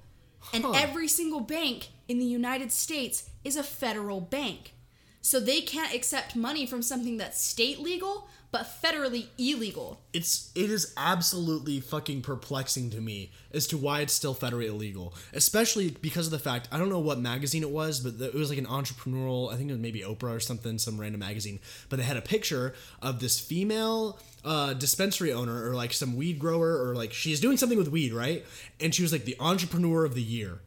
And every single bank in the United States is a federal bank. So they can't accept money from something that's state legal but federally illegal. It's it is absolutely fucking perplexing to me as to why it's still federally illegal, especially because of the fact I don't know what magazine it was, but it was like an entrepreneurial. I think it was maybe Oprah or something, some random magazine. But they had a picture of this female uh, dispensary owner or like some weed grower or like she's doing something with weed, right? And she was like the entrepreneur of the year.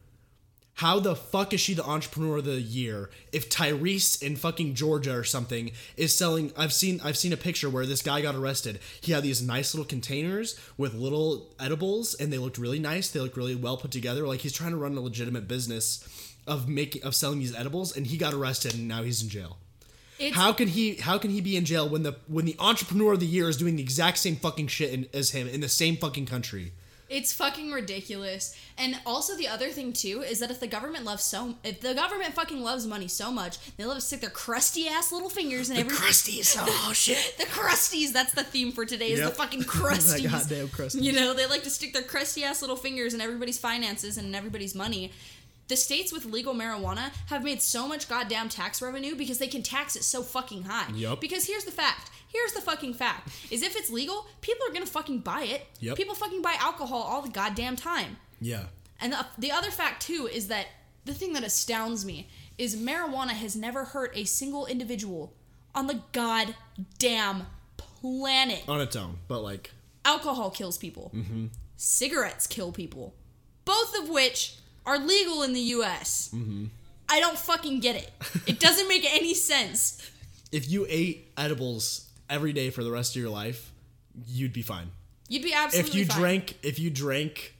How the fuck is she the entrepreneur of the year if Tyrese in fucking Georgia or something is selling I've seen I've seen a picture where this guy got arrested. He had these nice little containers with little edibles and they looked really nice. They looked really well put together. Like he's trying to run a legitimate business of making of selling these edibles and he got arrested and now he's in jail. It's How can he how can he be in jail when the when the entrepreneur of the year is doing the exact same fucking shit in, as him in the same fucking country? It's fucking ridiculous. And also the other thing too is that if the government loves so if the government fucking loves money so much, they love to stick their crusty ass little fingers in every crusties. Oh shit. the crusties. That's the theme for today. Is Yep. the fucking crusties. Goddamn crusties. You know, they like to stick their crusty ass little fingers in everybody's finances and in everybody's money. The states with legal marijuana have made so much goddamn tax revenue because they can tax it so fucking high. Yup. Because here's the fact. Here's the fucking fact. Is if it's legal, people are gonna fucking buy it. Yep. People fucking buy alcohol all the goddamn time. Yeah. And the, the other fact too is that the thing that astounds me is marijuana has never hurt a single individual on the goddamn planet. On its own, but like Alcohol kills people. Mm-hmm. Cigarettes kill people. Both of which are legal in the U.S. Mm-hmm. I don't fucking get it. It doesn't make any sense. if you ate edibles every day for the rest of your life, you'd be fine. You'd be absolutely if you fine. drank, if you drank,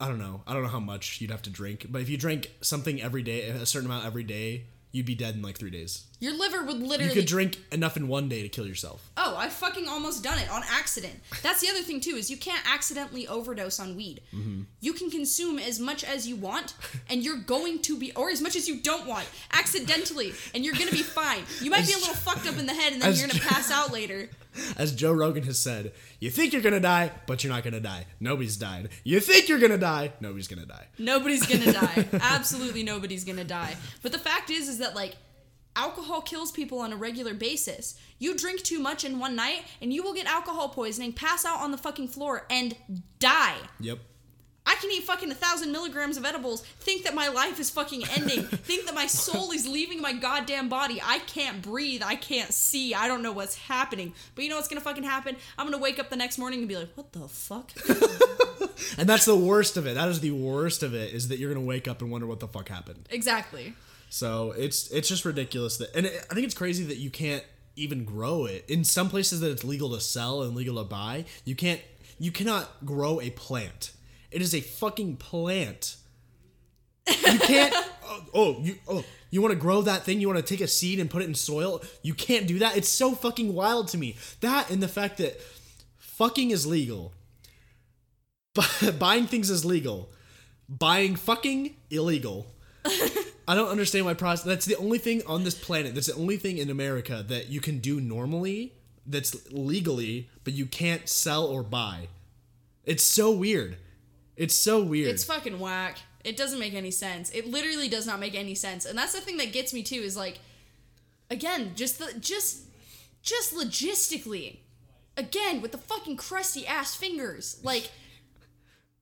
I don't know, I don't know how much you'd have to drink, but if you drank something every day, a certain amount every day, you'd be dead in like three days. your liver would literally. You could drink enough in one day to kill yourself. Oh, I fucking almost done it on accident. That's the other thing too is you can't accidentally overdose on weed. Mm-hmm. You can consume as much as you want, and you're going to be, or as much as you don't want, accidentally, and you're gonna be fine. You might be a As- little fucked up in the head, and then you're gonna pass out later. As Joe Rogan has said, you think you're gonna die, but you're not gonna die. Nobody's died. You think you're gonna die, nobody's gonna die. Nobody's gonna die. Absolutely nobody's gonna die. But the fact is, is that like. Alcohol kills people on a regular basis. You drink too much in one night and you will get alcohol poisoning, pass out on the fucking floor, and die. Yep. I can eat fucking a thousand milligrams of edibles, think that my life is fucking ending, think that my soul is leaving my goddamn body. I can't breathe. I can't see. I don't know what's happening. But you know what's gonna fucking happen? I'm gonna wake up the next morning and be like, what the fuck? And that's the worst of it. That is the worst of it is that you're gonna wake up and wonder what the fuck happened. exactly. So it's it's just ridiculous that, and it, I think it's crazy that you can't even grow it in some places that it's legal to sell and legal to buy. You can't, you cannot grow a plant. It is a fucking plant. You can't. oh, oh, you oh you want to grow that thing? You want to take a seed and put it in soil? You can't do that. It's so fucking wild to me. That and the fact that fucking is legal. buying things is legal. Buying fucking illegal. I don't understand why process. That's the only thing on this planet. That's the only thing in America that you can do normally. That's legally, but you can't sell or buy. It's so weird. It's so weird. It's fucking whack. It doesn't make any sense. It literally does not make any sense. And that's the thing that gets me too is like again, just the just just logistically. Again, with the fucking crusty ass fingers. Like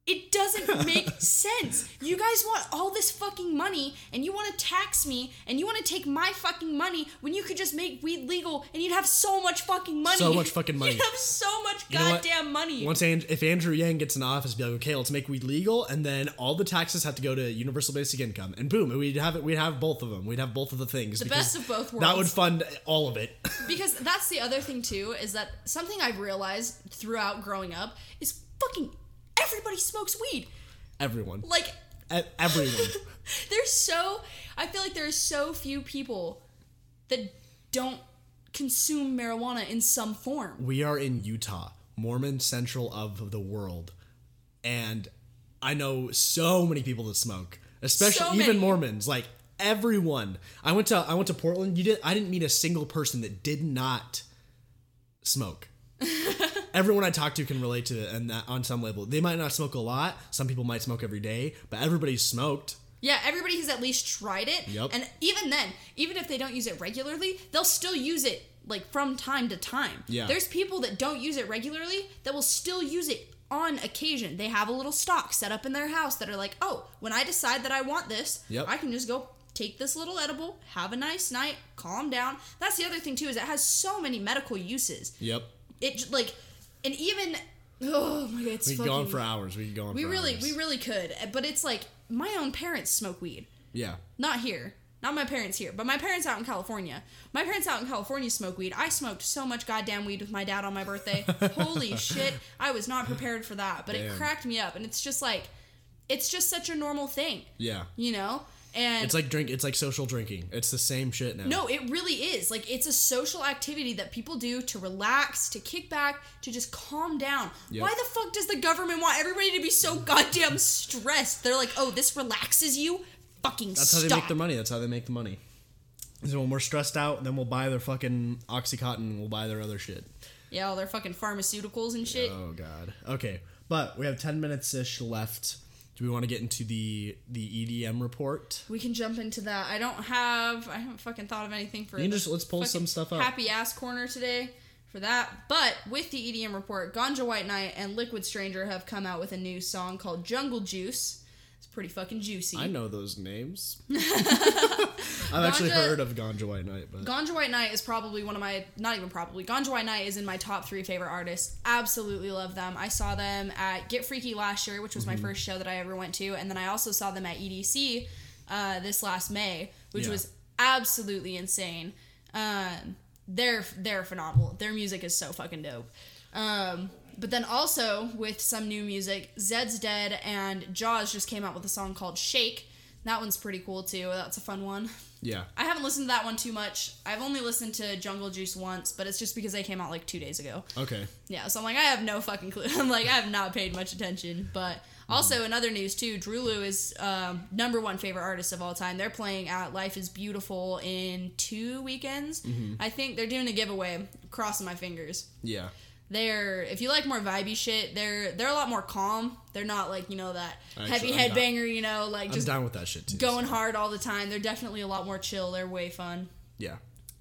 it doesn't make sense. You guys want all this fucking money and you want to tax me and you want to take my fucking money when you could just make weed legal and you'd have so much fucking money. So much fucking money. You'd have so much what? goddamn money. Once and- if Andrew Yang gets in office, be like, okay, let's make weed legal, and then all the taxes have to go to universal basic income, and boom, we'd have it. We'd have both of them. We'd have both of the things. The best of both worlds. That would fund all of it. Because that's the other thing too is that something I've realized throughout growing up is fucking everybody smokes weed. Everyone, Like E- everyone. there's so I feel like there's so few people that don't consume marijuana in some form. we are in Utah, Mormon central of the world, and I know so many people that smoke, especially So even many. Mormons. Like everyone, I went to I went to Portland. You did I didn't meet a single person that did not smoke. Everyone I talk to can relate to it, and that on some level, they might not smoke a lot. Some people might smoke every day, but everybody's smoked. Yeah, everybody has at least tried it. Yep. And even then, even if they don't use it regularly, they'll still use it like from time to time. Yeah. There's people that don't use it regularly that will still use it on occasion. They have a little stock set up in their house that are like, oh, when I decide that I want this, Yep. I can just go take this little edible, have a nice night, calm down. That's the other thing too is it has so many medical uses. Yep, It like, and even oh my god, it's we fucking, go on for hours. We could go on. We for really, hours. we really could, but it's like my own parents smoke weed. yeah. Not here. Not my parents here, but my parents out in California. My parents out in California smoke weed. I smoked so much goddamn weed with my dad on my birthday. Holy shit. I was not prepared for that, but it cracked me up. And it's just like, it's just such a normal thing, Yeah, you know? And it's like drink. It's like social drinking. It's the same shit now. no, it really is. Like, it's a social activity that people do to relax, to kick back, to just calm down. Yep. Why the fuck does the government want everybody to be so goddamn stressed? They're like, oh, this relaxes you? Fucking That's stop. how they make their money. That's how they make the money. So when we're stressed out, then we'll buy their fucking oxycontin. and We'll buy their other shit. Yeah, all their fucking pharmaceuticals and shit. Oh god. Okay, but we have ten minutes ish left. Do we want to get into the the EDM report? We can jump into that. I don't have. I haven't fucking thought of anything for. You just- let's pull some stuff up. Happy ass corner today for that. But with the EDM report, Ganja White Night and Liquid Stranger have come out with a new song called Jungle Juice. Pretty fucking juicy. I know those names. I've actually heard of Ganja White Night, but Ganja White Night is probably one of my not even probably Ganja White Night is in my top three favorite artists. Absolutely love them. I saw them at Get Freaky last year, which was Mm-hmm. my first show that I ever went to, and then I also saw them at EDC uh, this last May, which Yeah. was absolutely insane. Um, they're they're phenomenal. Their music is so fucking dope. Um, but then also with some new music, Zeds Dead and Jauz just came out with a song called Shake. That one's pretty cool too. That's a fun one. yeah, I haven't listened to that one too much. I've only listened to Jungle Juice once, but it's just because they came out like two days ago. okay, Yeah, so I'm like, I have no fucking clue. I'm like, I have not paid much attention. But also, in other news too, Drew Drulu is um, number one favorite artist of all time. They're playing at Life is Beautiful in two weekends. I think they're doing a giveaway. Crossing my fingers. yeah, They're if you like more vibey shit, they're they're a lot more calm. They're not like you know that Actually, heavy headbanger. You know, like I'm just down with that shit too. going so, hard all the time. They're definitely a lot more chill. They're way fun. Yeah,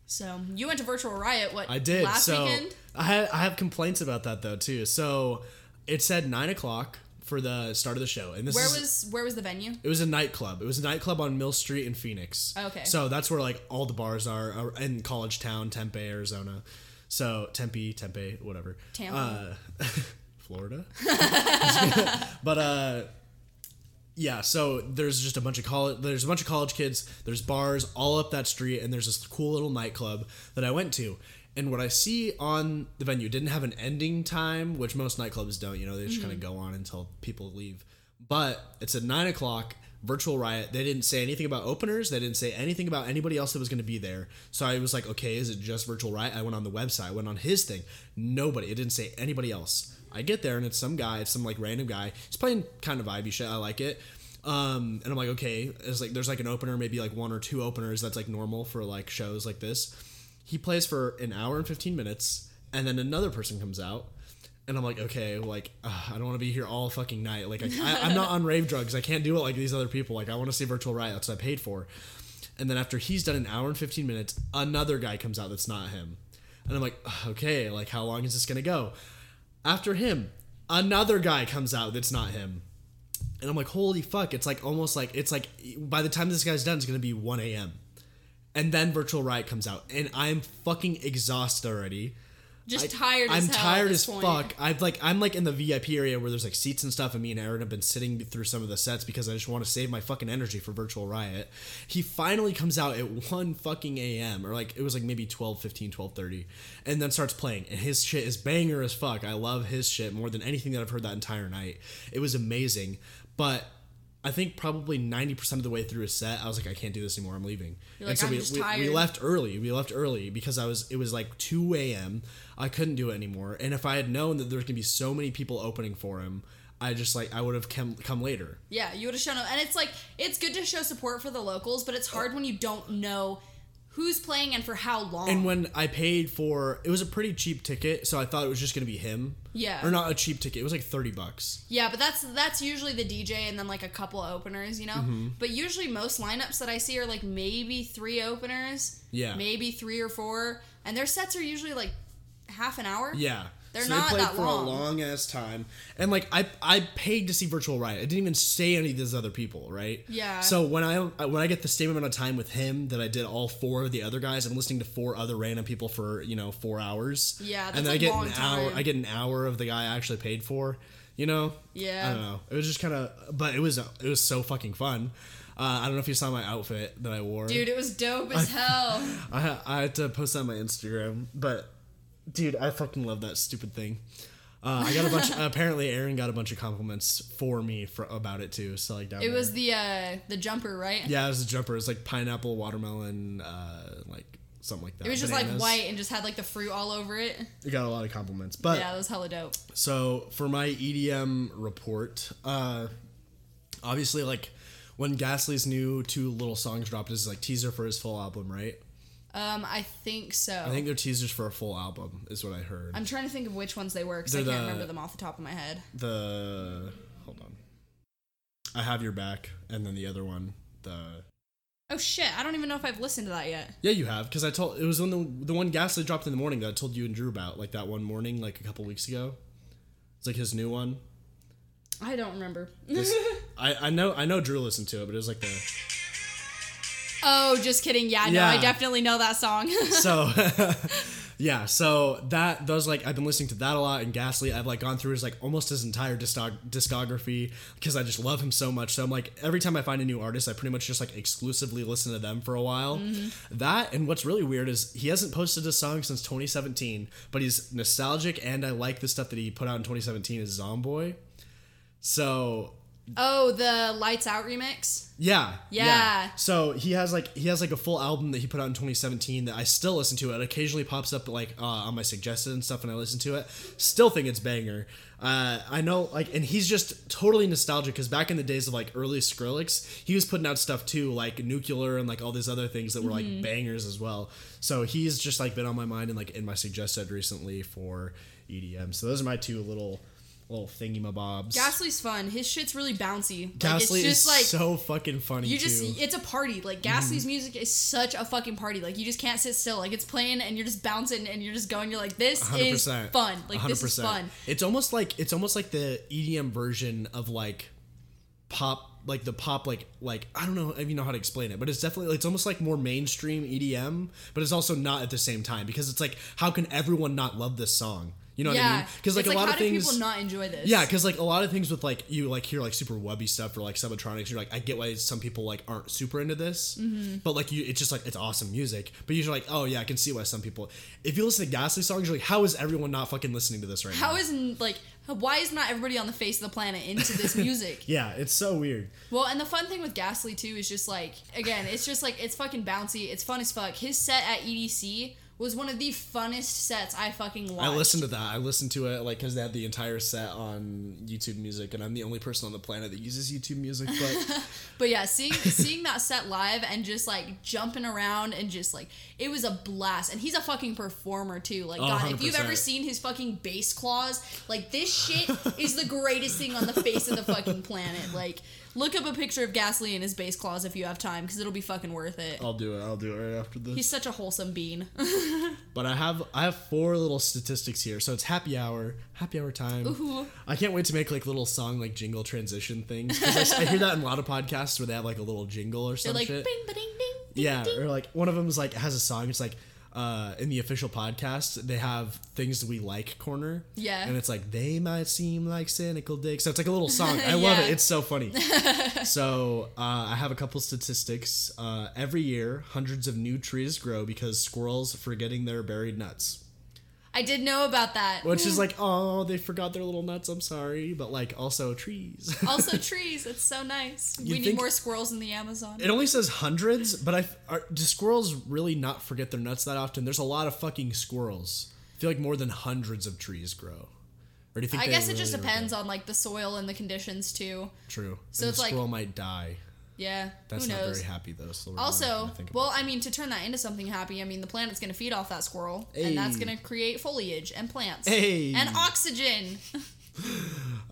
So you went to Virtual Riot what? I did. last so weekend. I had I have complaints about that though too. So it said nine o'clock. for the start of the show, and this Where is, was where was the venue? it was a nightclub. It was a nightclub on Mill Street in Phoenix. Okay. So that's where like all the bars are uh, in College Town, Tempe, Arizona. So Tempe, Tempe, whatever. Tampa. Uh, Florida. but uh yeah, so there's just a bunch of college there's a bunch of college kids, there's bars all up that street and there's this cool little nightclub that I went to. And what I see on the venue didn't have an ending time, which most nightclubs don't, you know, they just kind of go on until people leave. But it's at nine o'clock, virtual riot. They didn't say anything about openers. They didn't say anything about anybody else that was going to be there. So I was like, okay, is it just virtual riot? I went on the website, I went on his thing. Nobody. It didn't say anybody else. I get there and it's some guy, it's some like random guy. He's playing kind of vibey shit. I like it. Um, and I'm like, okay, it's like there's like an opener, maybe like one or two openers. That's like normal for like shows like this. He plays for an hour and 15 minutes, and then another person comes out. And I'm like, okay, like uh, I don't want to be here all fucking night. Like I, I, I'm not on rave drugs. I can't do it like these other people. Like I want to see Virtual Riot. That's what I paid for. And then after he's done an hour and 15 minutes, another guy comes out that's not him. And I'm like, okay, like how long is this gonna go? After him, another guy comes out that's not him. And I'm like, holy fuck! It's like almost like it's like by the time this guy's done, it's gonna be 1 a.m. And then Virtual Riot comes out, and I'm fucking exhausted already. Just I- tired. I'm as hell tired as point. fuck. I've like I'm like in the VIP area where there's like seats and stuff, and me and Aaron have been sitting through some of the sets because I just want to save my fucking energy for Virtual Riot. He finally comes out at 1 fucking a.m. or like it was like maybe 12, 15, 12, 30, and then starts playing. And his shit is banger as fuck. I love his shit more than anything that I've heard that entire night. It was amazing, but. I think probably ninety percent of the way through a set, I was like, I can't do this anymore. I'm leaving. You're and like, so "I'm we, we, we left early. We left early because I was. It was like two a.m. I couldn't do it anymore. And if I had known that there's gonna be so many people opening for him, I just like I would have come come later. Yeah, you would have shown up, and it's like it's good to show support for the locals, but it's hard oh. when you don't know who's playing and for how long. And when I paid for, it was a pretty cheap ticket, so I thought it was just gonna be him. Yeah. Or not a cheap ticket. It was like thirty bucks. yeah, but that's that's usually the DJ and then like a couple of openers, you know. Mm-hmm. But usually most lineups that I see are like maybe three openers, Yeah. maybe three or four, and their sets are usually like half an hour. Yeah. They're so not they played that for long. a long ass time, and like I I paid to see Virtual Riot. I didn't even say any of these other people, right? Yeah. So when I when I get the same amount of time with him that I did all four of the other guys, I'm listening to four other random people for you know four hours. Yeah, that's and then I get an hour. I get an hour of the guy I actually paid for. You know. Yeah. I don't know. It was just kind of, but it was it was so fucking fun. Uh, I don't know if you saw my outfit that I wore. Dude, it was dope as hell. I I had to post that on my Instagram, but dude, I fucking love that stupid thing. Uh, I got a bunch. apparently, Aaron got a bunch of compliments for me for about it too. So like down It there. was the uh the jumper, right? yeah, it was a jumper. It was like pineapple, watermelon, uh, like something like that. It was just like white and just had like the fruit all over it. It got a lot of compliments, but Yeah, that was hella dope. So for my EDM report, uh, obviously like when Ghastly's new two little songs dropped, this is like teaser for his full album, right? Um, I think so. I think they're teasers for a full album, is what I heard. I'm trying to think of which ones they were because I can't the- remember them off the top of my head. the hold on, I have your back, and then the other one, the Oh shit! I don't even know if I've listened to that yet. yeah, you have because I told it was when the the one Ghastly dropped in the morning that I told you and Drew about, like that one morning, like a couple weeks ago. It's like his new one. I don't remember. This- I I know I know Drew listened to it, but it was like the oh, just kidding. Yeah, no, Yeah. I definitely know that song. so yeah so that those like i've been listening to that a lot and ghastly i've like gone through his like almost his entire discography because i just love him so much so i'm like every time i find a new artist i pretty much just like exclusively listen to them for a while mm-hmm. that and what's really weird is he hasn't posted a song since 2017 but he's nostalgic and i like the stuff that he put out in 2017 as zomboy so oh, the Lights Out remix. yeah, Yeah. So he has like he has like a full album that he put out in 2017 that I still listen to. It occasionally pops up like uh, on my suggested and stuff, and I listen to it. Still think it's banger. Uh, I know like, and he's just totally nostalgic because back in the days of like early Skrillex, he was putting out stuff too, like Nuclear and like all these other things that were like bangers as well. So he's just like been on my mind and like in my suggested recently for EDM. So those are my two little little thingy-mabobs. Ghastly's fun. His shit's really bouncy. Like, it's just is like so fucking funny you just too. It's a party. Like Ghastly's mhm. music is such a fucking party. Like you just can't sit still. Like it's playing and you're just bouncing and you're just going. You're like this is 100%. fun. Like this is 100%. fun. It's almost like it's almost like the EDM version of like pop like the pop like like I don't know if you know how to explain it, but it's definitely it's almost like more mainstream EDM, but it's also not at the same time because it's like how can everyone not love this song? You know what I Yeah, mean? Because like It's a lot how of things people not enjoy this? Yeah, because like a lot of things with like you like hear like super webby stuff or like subtronics, you're like I get why some people like aren't super into this, Mm-hmm. but like you, it's just like it's awesome music. But you're like, oh yeah, I can see why some people. If you listen to Ghastly songs, you're like, how is everyone not fucking listening to this right now? How isn't like why is not everybody on the face of the planet into this music? Yeah, it's so weird. Well, and the fun thing with Ghastly too is just like again, it's just like it's fucking bouncy. It's fun as fuck. His set at EDC was one of the funnest sets I fucking watched. I listened to that. I listened to it like because they had the entire set on YouTube Music, and I'm the only person on the planet that uses YouTube Music. But But yeah, seeing seeing that set live and just like jumping around and just like it was a blast. And he's a fucking performer too. Like Oh, God, if you've ever seen his fucking bass claws, like this shit is the greatest thing on the face of the fucking planet. Like look up a picture of Ghastly and his bass claws if you have time, because it'll be fucking worth it. I'll do it. I'll do it right after this. He's such a wholesome bean. But I have I have four little statistics here. So it's happy hour, happy hour time. Ooh. I can't wait to make like little song like jingle transition things. I, I hear that in a lot of podcasts where they have like a little jingle or They're some like shit. bing ba ding ding. ding, yeah, ding. or like one of them is like has a song. It's like uh, in the official podcast they have things we like corner. Yeah. and it's like they might seem like cynical dicks. So it's like a little song. I love it. It's so funny. so uh, I have a couple statistics. Uh, every year, hundreds of new trees grow because squirrels forgetting their buried nuts. I did know about that. Which is hmm. like, oh, they forgot their little nuts. I'm sorry, but like also trees. also trees. It's so nice. You we need more squirrels in the Amazon. it only says hundreds, but I are, do squirrels really not forget their nuts that often? There's a lot of fucking squirrels. I feel like more than hundreds of trees grow. Or do you think? I guess it just really depends on like the soil and the conditions too. True. So and it's the like- squirrel might die. Yeah, That's who not knows? very happy though. So Also, well, I mean, to turn that into something happy, I mean, the planet's going to feed off that squirrel, and that's going to create foliage and plants Hey. and oxygen.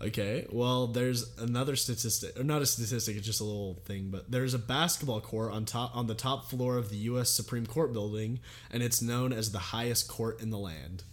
Okay, well, there's another statistic, or not a statistic, it's just a little thing, but there's a basketball court on top on the top floor of the U.S. Supreme Court building, and it's known as the highest court in the land.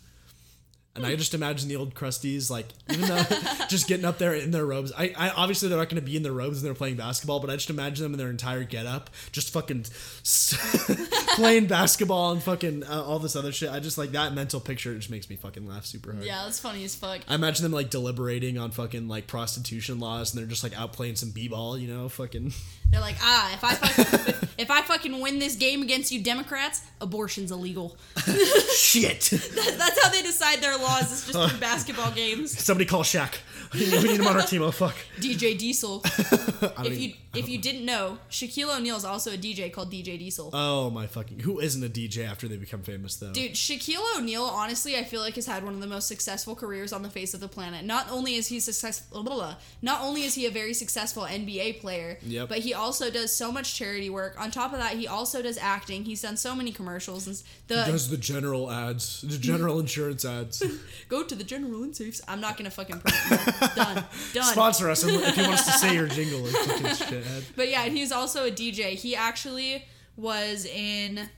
And I just imagine the old crusties, like even though just getting up there in their robes. I, I obviously they're not going to be in their robes when they're playing basketball, but I just imagine them in their entire getup, just fucking playing basketball and fucking uh, all this other shit. I just like that mental picture. It just makes me fucking laugh super hard. yeah, that's funny as fuck. I imagine them like deliberating on fucking like prostitution laws, and they're just like out playing some b-ball, you know, fucking. They're like, ah, if I fucking, if I fucking win this game against you Democrats, abortion's illegal. Shit! That's how they decide their laws. It's just basketball games. Somebody call Shaq. We need, we need him on our team. Oh fuck. DJ Diesel. I don't If you even- if you didn't know, Shaquille O'Neal is also a DJ called DJ Diesel. Oh my fucking! Who isn't a DJ after they become famous though? Dude, Shaquille O'Neal, honestly, I feel like has had one of the most successful careers on the face of the planet. Not only is he successful, not only is he a very successful NBA player, Yep. but he also does so much charity work. On top of that, he also does acting. He's done so many commercials and s- the Does the general ads, the general insurance ads. go to the general and safes. I'm not gonna fucking promote. Done, done. Sponsor us if you want us to say your jingle. But yeah, and he's also a DJ. He actually was in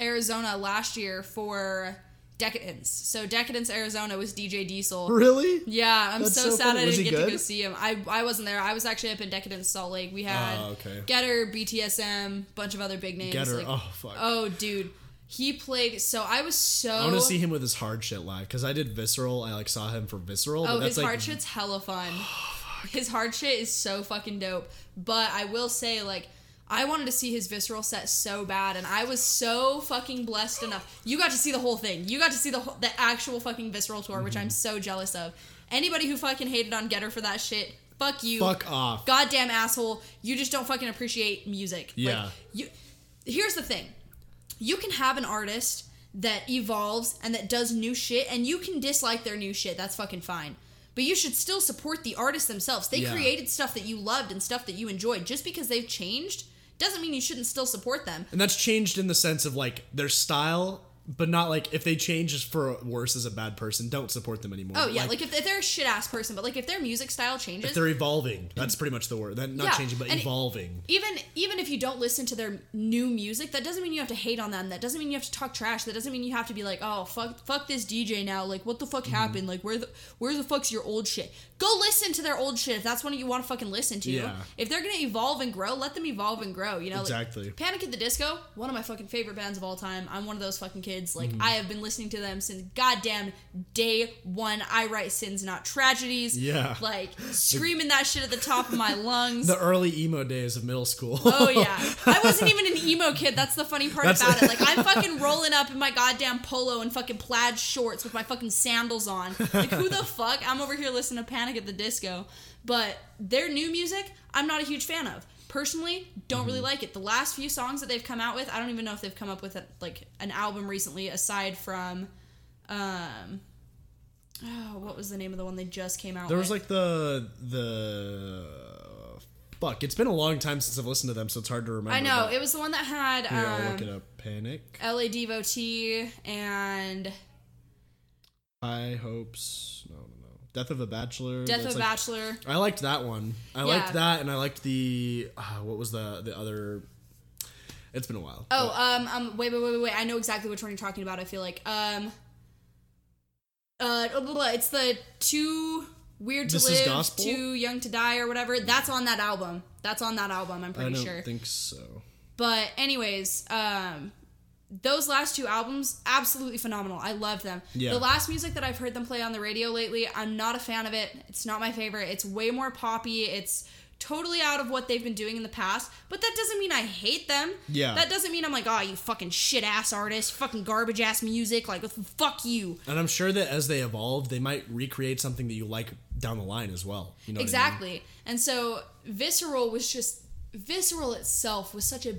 Arizona last year for Decadence. So Decadence Arizona was DJ Diesel. Really? Yeah, I'm so, so sad. I didn't get to go see him. I, I wasn't there. I was actually up in Decadence Salt Lake. We had Oh, okay. Getter, BTSM, bunch of other big names. Getter. like- oh fuck. oh, dude, he played. So I was so. I want to see him with his hard shit live because I did visceral. I like saw him for visceral. Oh, his like, hard shit's hella fun. his hard shit is so fucking dope. But I will say, like, I wanted to see his visceral set so bad, and I was so fucking blessed enough. You got to see the whole thing. You got to see the whole, the actual fucking visceral tour, which Mm-hmm. I'm so jealous of. Anybody who fucking hated on Getter for that shit, fuck you. Fuck off. Goddamn asshole. You just don't fucking appreciate music. Yeah. Like, you. Here's the thing. You can have an artist that evolves and that does new shit, and you can dislike their new shit. That's fucking fine. But you should still support the artists themselves. They Yeah. created stuff that you loved and stuff that you enjoyed. Just because they've changed doesn't mean you shouldn't still support them. And that's changed in the sense of like their style but not like if they change just for worse as a bad person, don't support them anymore. Oh yeah, like, if, if they're a shit ass person, but like if their music style changes, if they're evolving. That's pretty much the word. That not Yeah, changing, but evolving. even even if you don't listen to their new music, that doesn't mean you have to hate on them. That doesn't mean you have to talk trash. That doesn't mean you have to be like, oh fuck, fuck this DJ now. Like, what the fuck Mm-hmm. happened? Like, where the where the fuck's your old shit? Go listen to their old shit if that's what you want to fucking listen to. Yeah. If they're gonna evolve and grow, let them evolve and grow. You know, like, Exactly. Panic at the Disco, one of my fucking favorite bands of all time. I'm one of those fucking kids. Like, Mm-hmm. I have been listening to them since goddamn day one. I write sins, not tragedies. Yeah. Like screaming that shit at the top of my lungs. The early emo days of middle school. Oh yeah, I wasn't even an emo kid. That's the funny part That's- about it. Like I'm fucking rolling up in my goddamn polo and fucking plaid shorts with my fucking sandals on. Like who the fuck? I'm over here listening to Panic at the Disco, but their new music, I'm not a huge fan of. Personally, don't really like it. The last few songs that they've come out with, I don't even know if they've come up with a, like an album recently aside from, um, oh, what was the name of the one they just came out? There with? was like the the fuck. It's been a long time since I've listened to them, so it's hard to remember. I know it was the one that had Here, I'll look um, it up. Panic. LA Devotee and High hopes. Death of a Bachelor. Death of a like- Bachelor. I liked that one. I Yeah. liked that, and I liked the uh, what was the the other. It's been a while. Oh, but- um, um, wait, wait, wait, wait, wait. I know exactly which one you're talking about. I feel like, um, uh, blah, blah, blah. it's the too weird to This live, too young to die, or whatever. That's on that album. That's on that album. I'm I pretty don't sure. think so. But anyways, um those last two albums absolutely phenomenal. I love them. Yeah. The last music that I've heard them play on the radio lately, I'm not a fan of it. It's not my favorite. It's way more poppy. It's totally out of what they've been doing in the past, but that doesn't mean I hate them. Yeah. That doesn't mean I'm like, "Oh, you fucking shit ass artist, fucking garbage ass music, like fuck you." And I'm sure that as they evolve, they might recreate something that you like down the line as well. You know what I mean? Exactly. And so Visceral was just Visceral itself was such a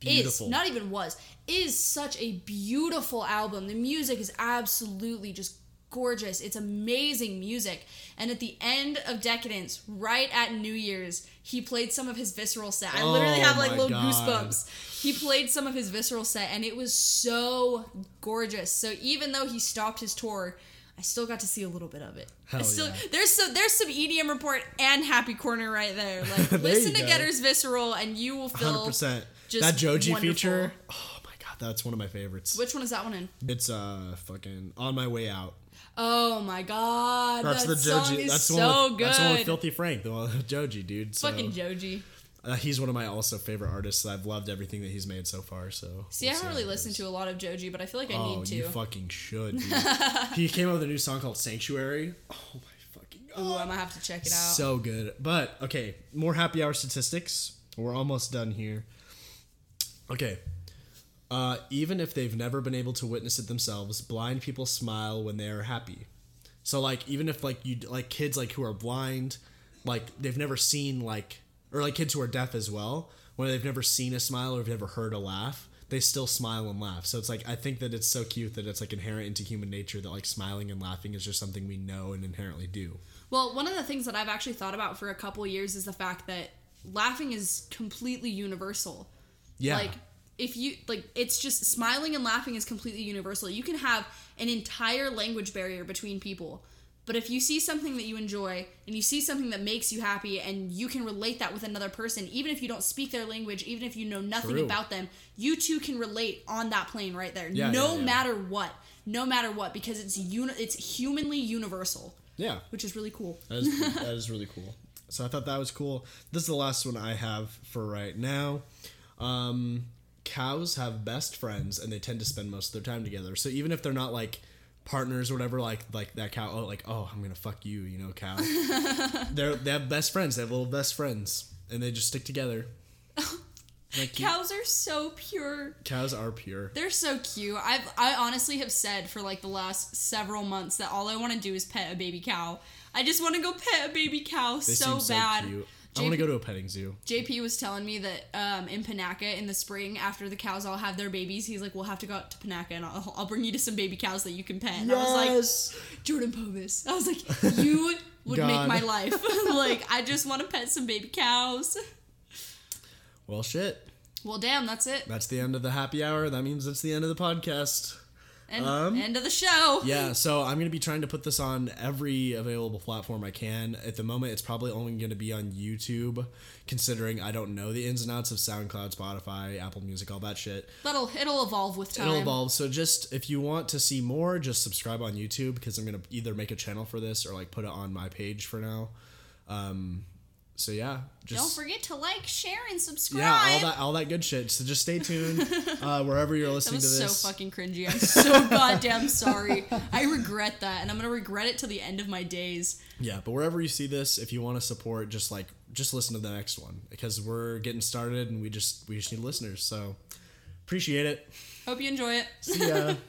Beautiful. is not even was is such a beautiful album. The music is absolutely just gorgeous. It's amazing music. And at the end of Decadence, right at New Year's, he played some of his visceral set. I literally Oh have like little God. goosebumps. He played some of his visceral set and it was so gorgeous. So even though he stopped his tour, I still got to see a little bit of it. I Hell still yeah. there's some there's some EDM report and Happy Corner right there. Like There listen to go. Getter's Visceral and you will feel Hundred percent. Just That Joji wonderful. feature. Oh my god, that's one of my favorites. Which one is that one in? It's uh fucking on my way out. Oh my god, That's that the song Joji. is That's the so one with, good. That's the one with Filthy Frank, the one with Joji, dude. So, Fucking Joji. uh, he's one of my also favorite artists. I've loved everything that he's made so far. So See, I haven't really listened to a lot of Joji, but I feel like I Oh, need to. you fucking should. Dude. he came out with a new song called Sanctuary. Oh my fucking Ooh, I might have to check it out. so good. But okay, more happy hour statistics. We're almost done here. Okay. Uh, even if they've never been able to witness it themselves, blind people smile when they are happy. So like even if like you like kids like who are blind, like they've never seen like or like kids who are deaf as well, when they've never seen a smile or have never heard a laugh, they still smile and laugh. So it's like I think that it's so cute that it's like inherent into human nature that like smiling and laughing is just something we know and inherently do. Well, one of the things that I've actually thought about for a couple years is the fact that laughing is completely universal. Yeah. Like if you like it's just smiling and laughing is completely universal. You can have an entire language barrier between people. But if you see something that you enjoy and you see something that makes you happy and you can relate that with another person, even if you don't speak their language, even if you know nothing True. about them, you too can relate on that plane right there. Yeah, no yeah, yeah. matter what. No matter what because it's uni- it's humanly universal, yeah. which is really cool. That is, that is really cool. So I thought that was cool. This is the last one I have for right now. Um, cows have best friends, and they tend to spend most of their time together. So even if they're not like partners or whatever, like like that cow, oh like oh I'm gonna fuck you, you know, cow. they're they have best friends. They have little best friends, and they just stick together. Like. Cows are so pure. Cows are pure. They're so cute. I've I honestly have said for like the last several months that all I want to do is pet a baby cow. I just want to go pet a baby cow They so bad. cute. I want to go to a petting zoo. JP was telling me that um, in Panaca in the spring, after the cows all have their babies, he's like, "We'll have to go out to Panaca and I'll, I'll bring you to some baby cows that you can pet." And I was like, "Jordan Povis," I was like, "You would make my life. like, I just want to pet some baby cows." well, shit. Well, damn, that's it. That's the end of the happy hour. That means it's the end of the podcast. And Um, end of the show. yeah, so I'm gonna be trying to put this on every available platform I can. At the moment, it's probably only gonna be on YouTube, considering I don't know the ins and outs of SoundCloud, Spotify, Apple Music, all that shit. That'll it'll evolve with time. It'll evolve. So just if you want to see more, just subscribe on YouTube because I'm gonna either make a channel for this or like put it on my page for now. Um, so yeah, just Don't forget to like, share, and subscribe. yeah, all that all that good shit. So just stay tuned uh, wherever you're That listening was to so fucking cringy. I'm so goddamn sorry. I regret that, and I'm gonna regret it till the end of my days. Yeah, but wherever you see this, if you want to support, just like just listen to the next one because we're getting started and we just we just need listeners. So appreciate it. Hope you enjoy it. See ya.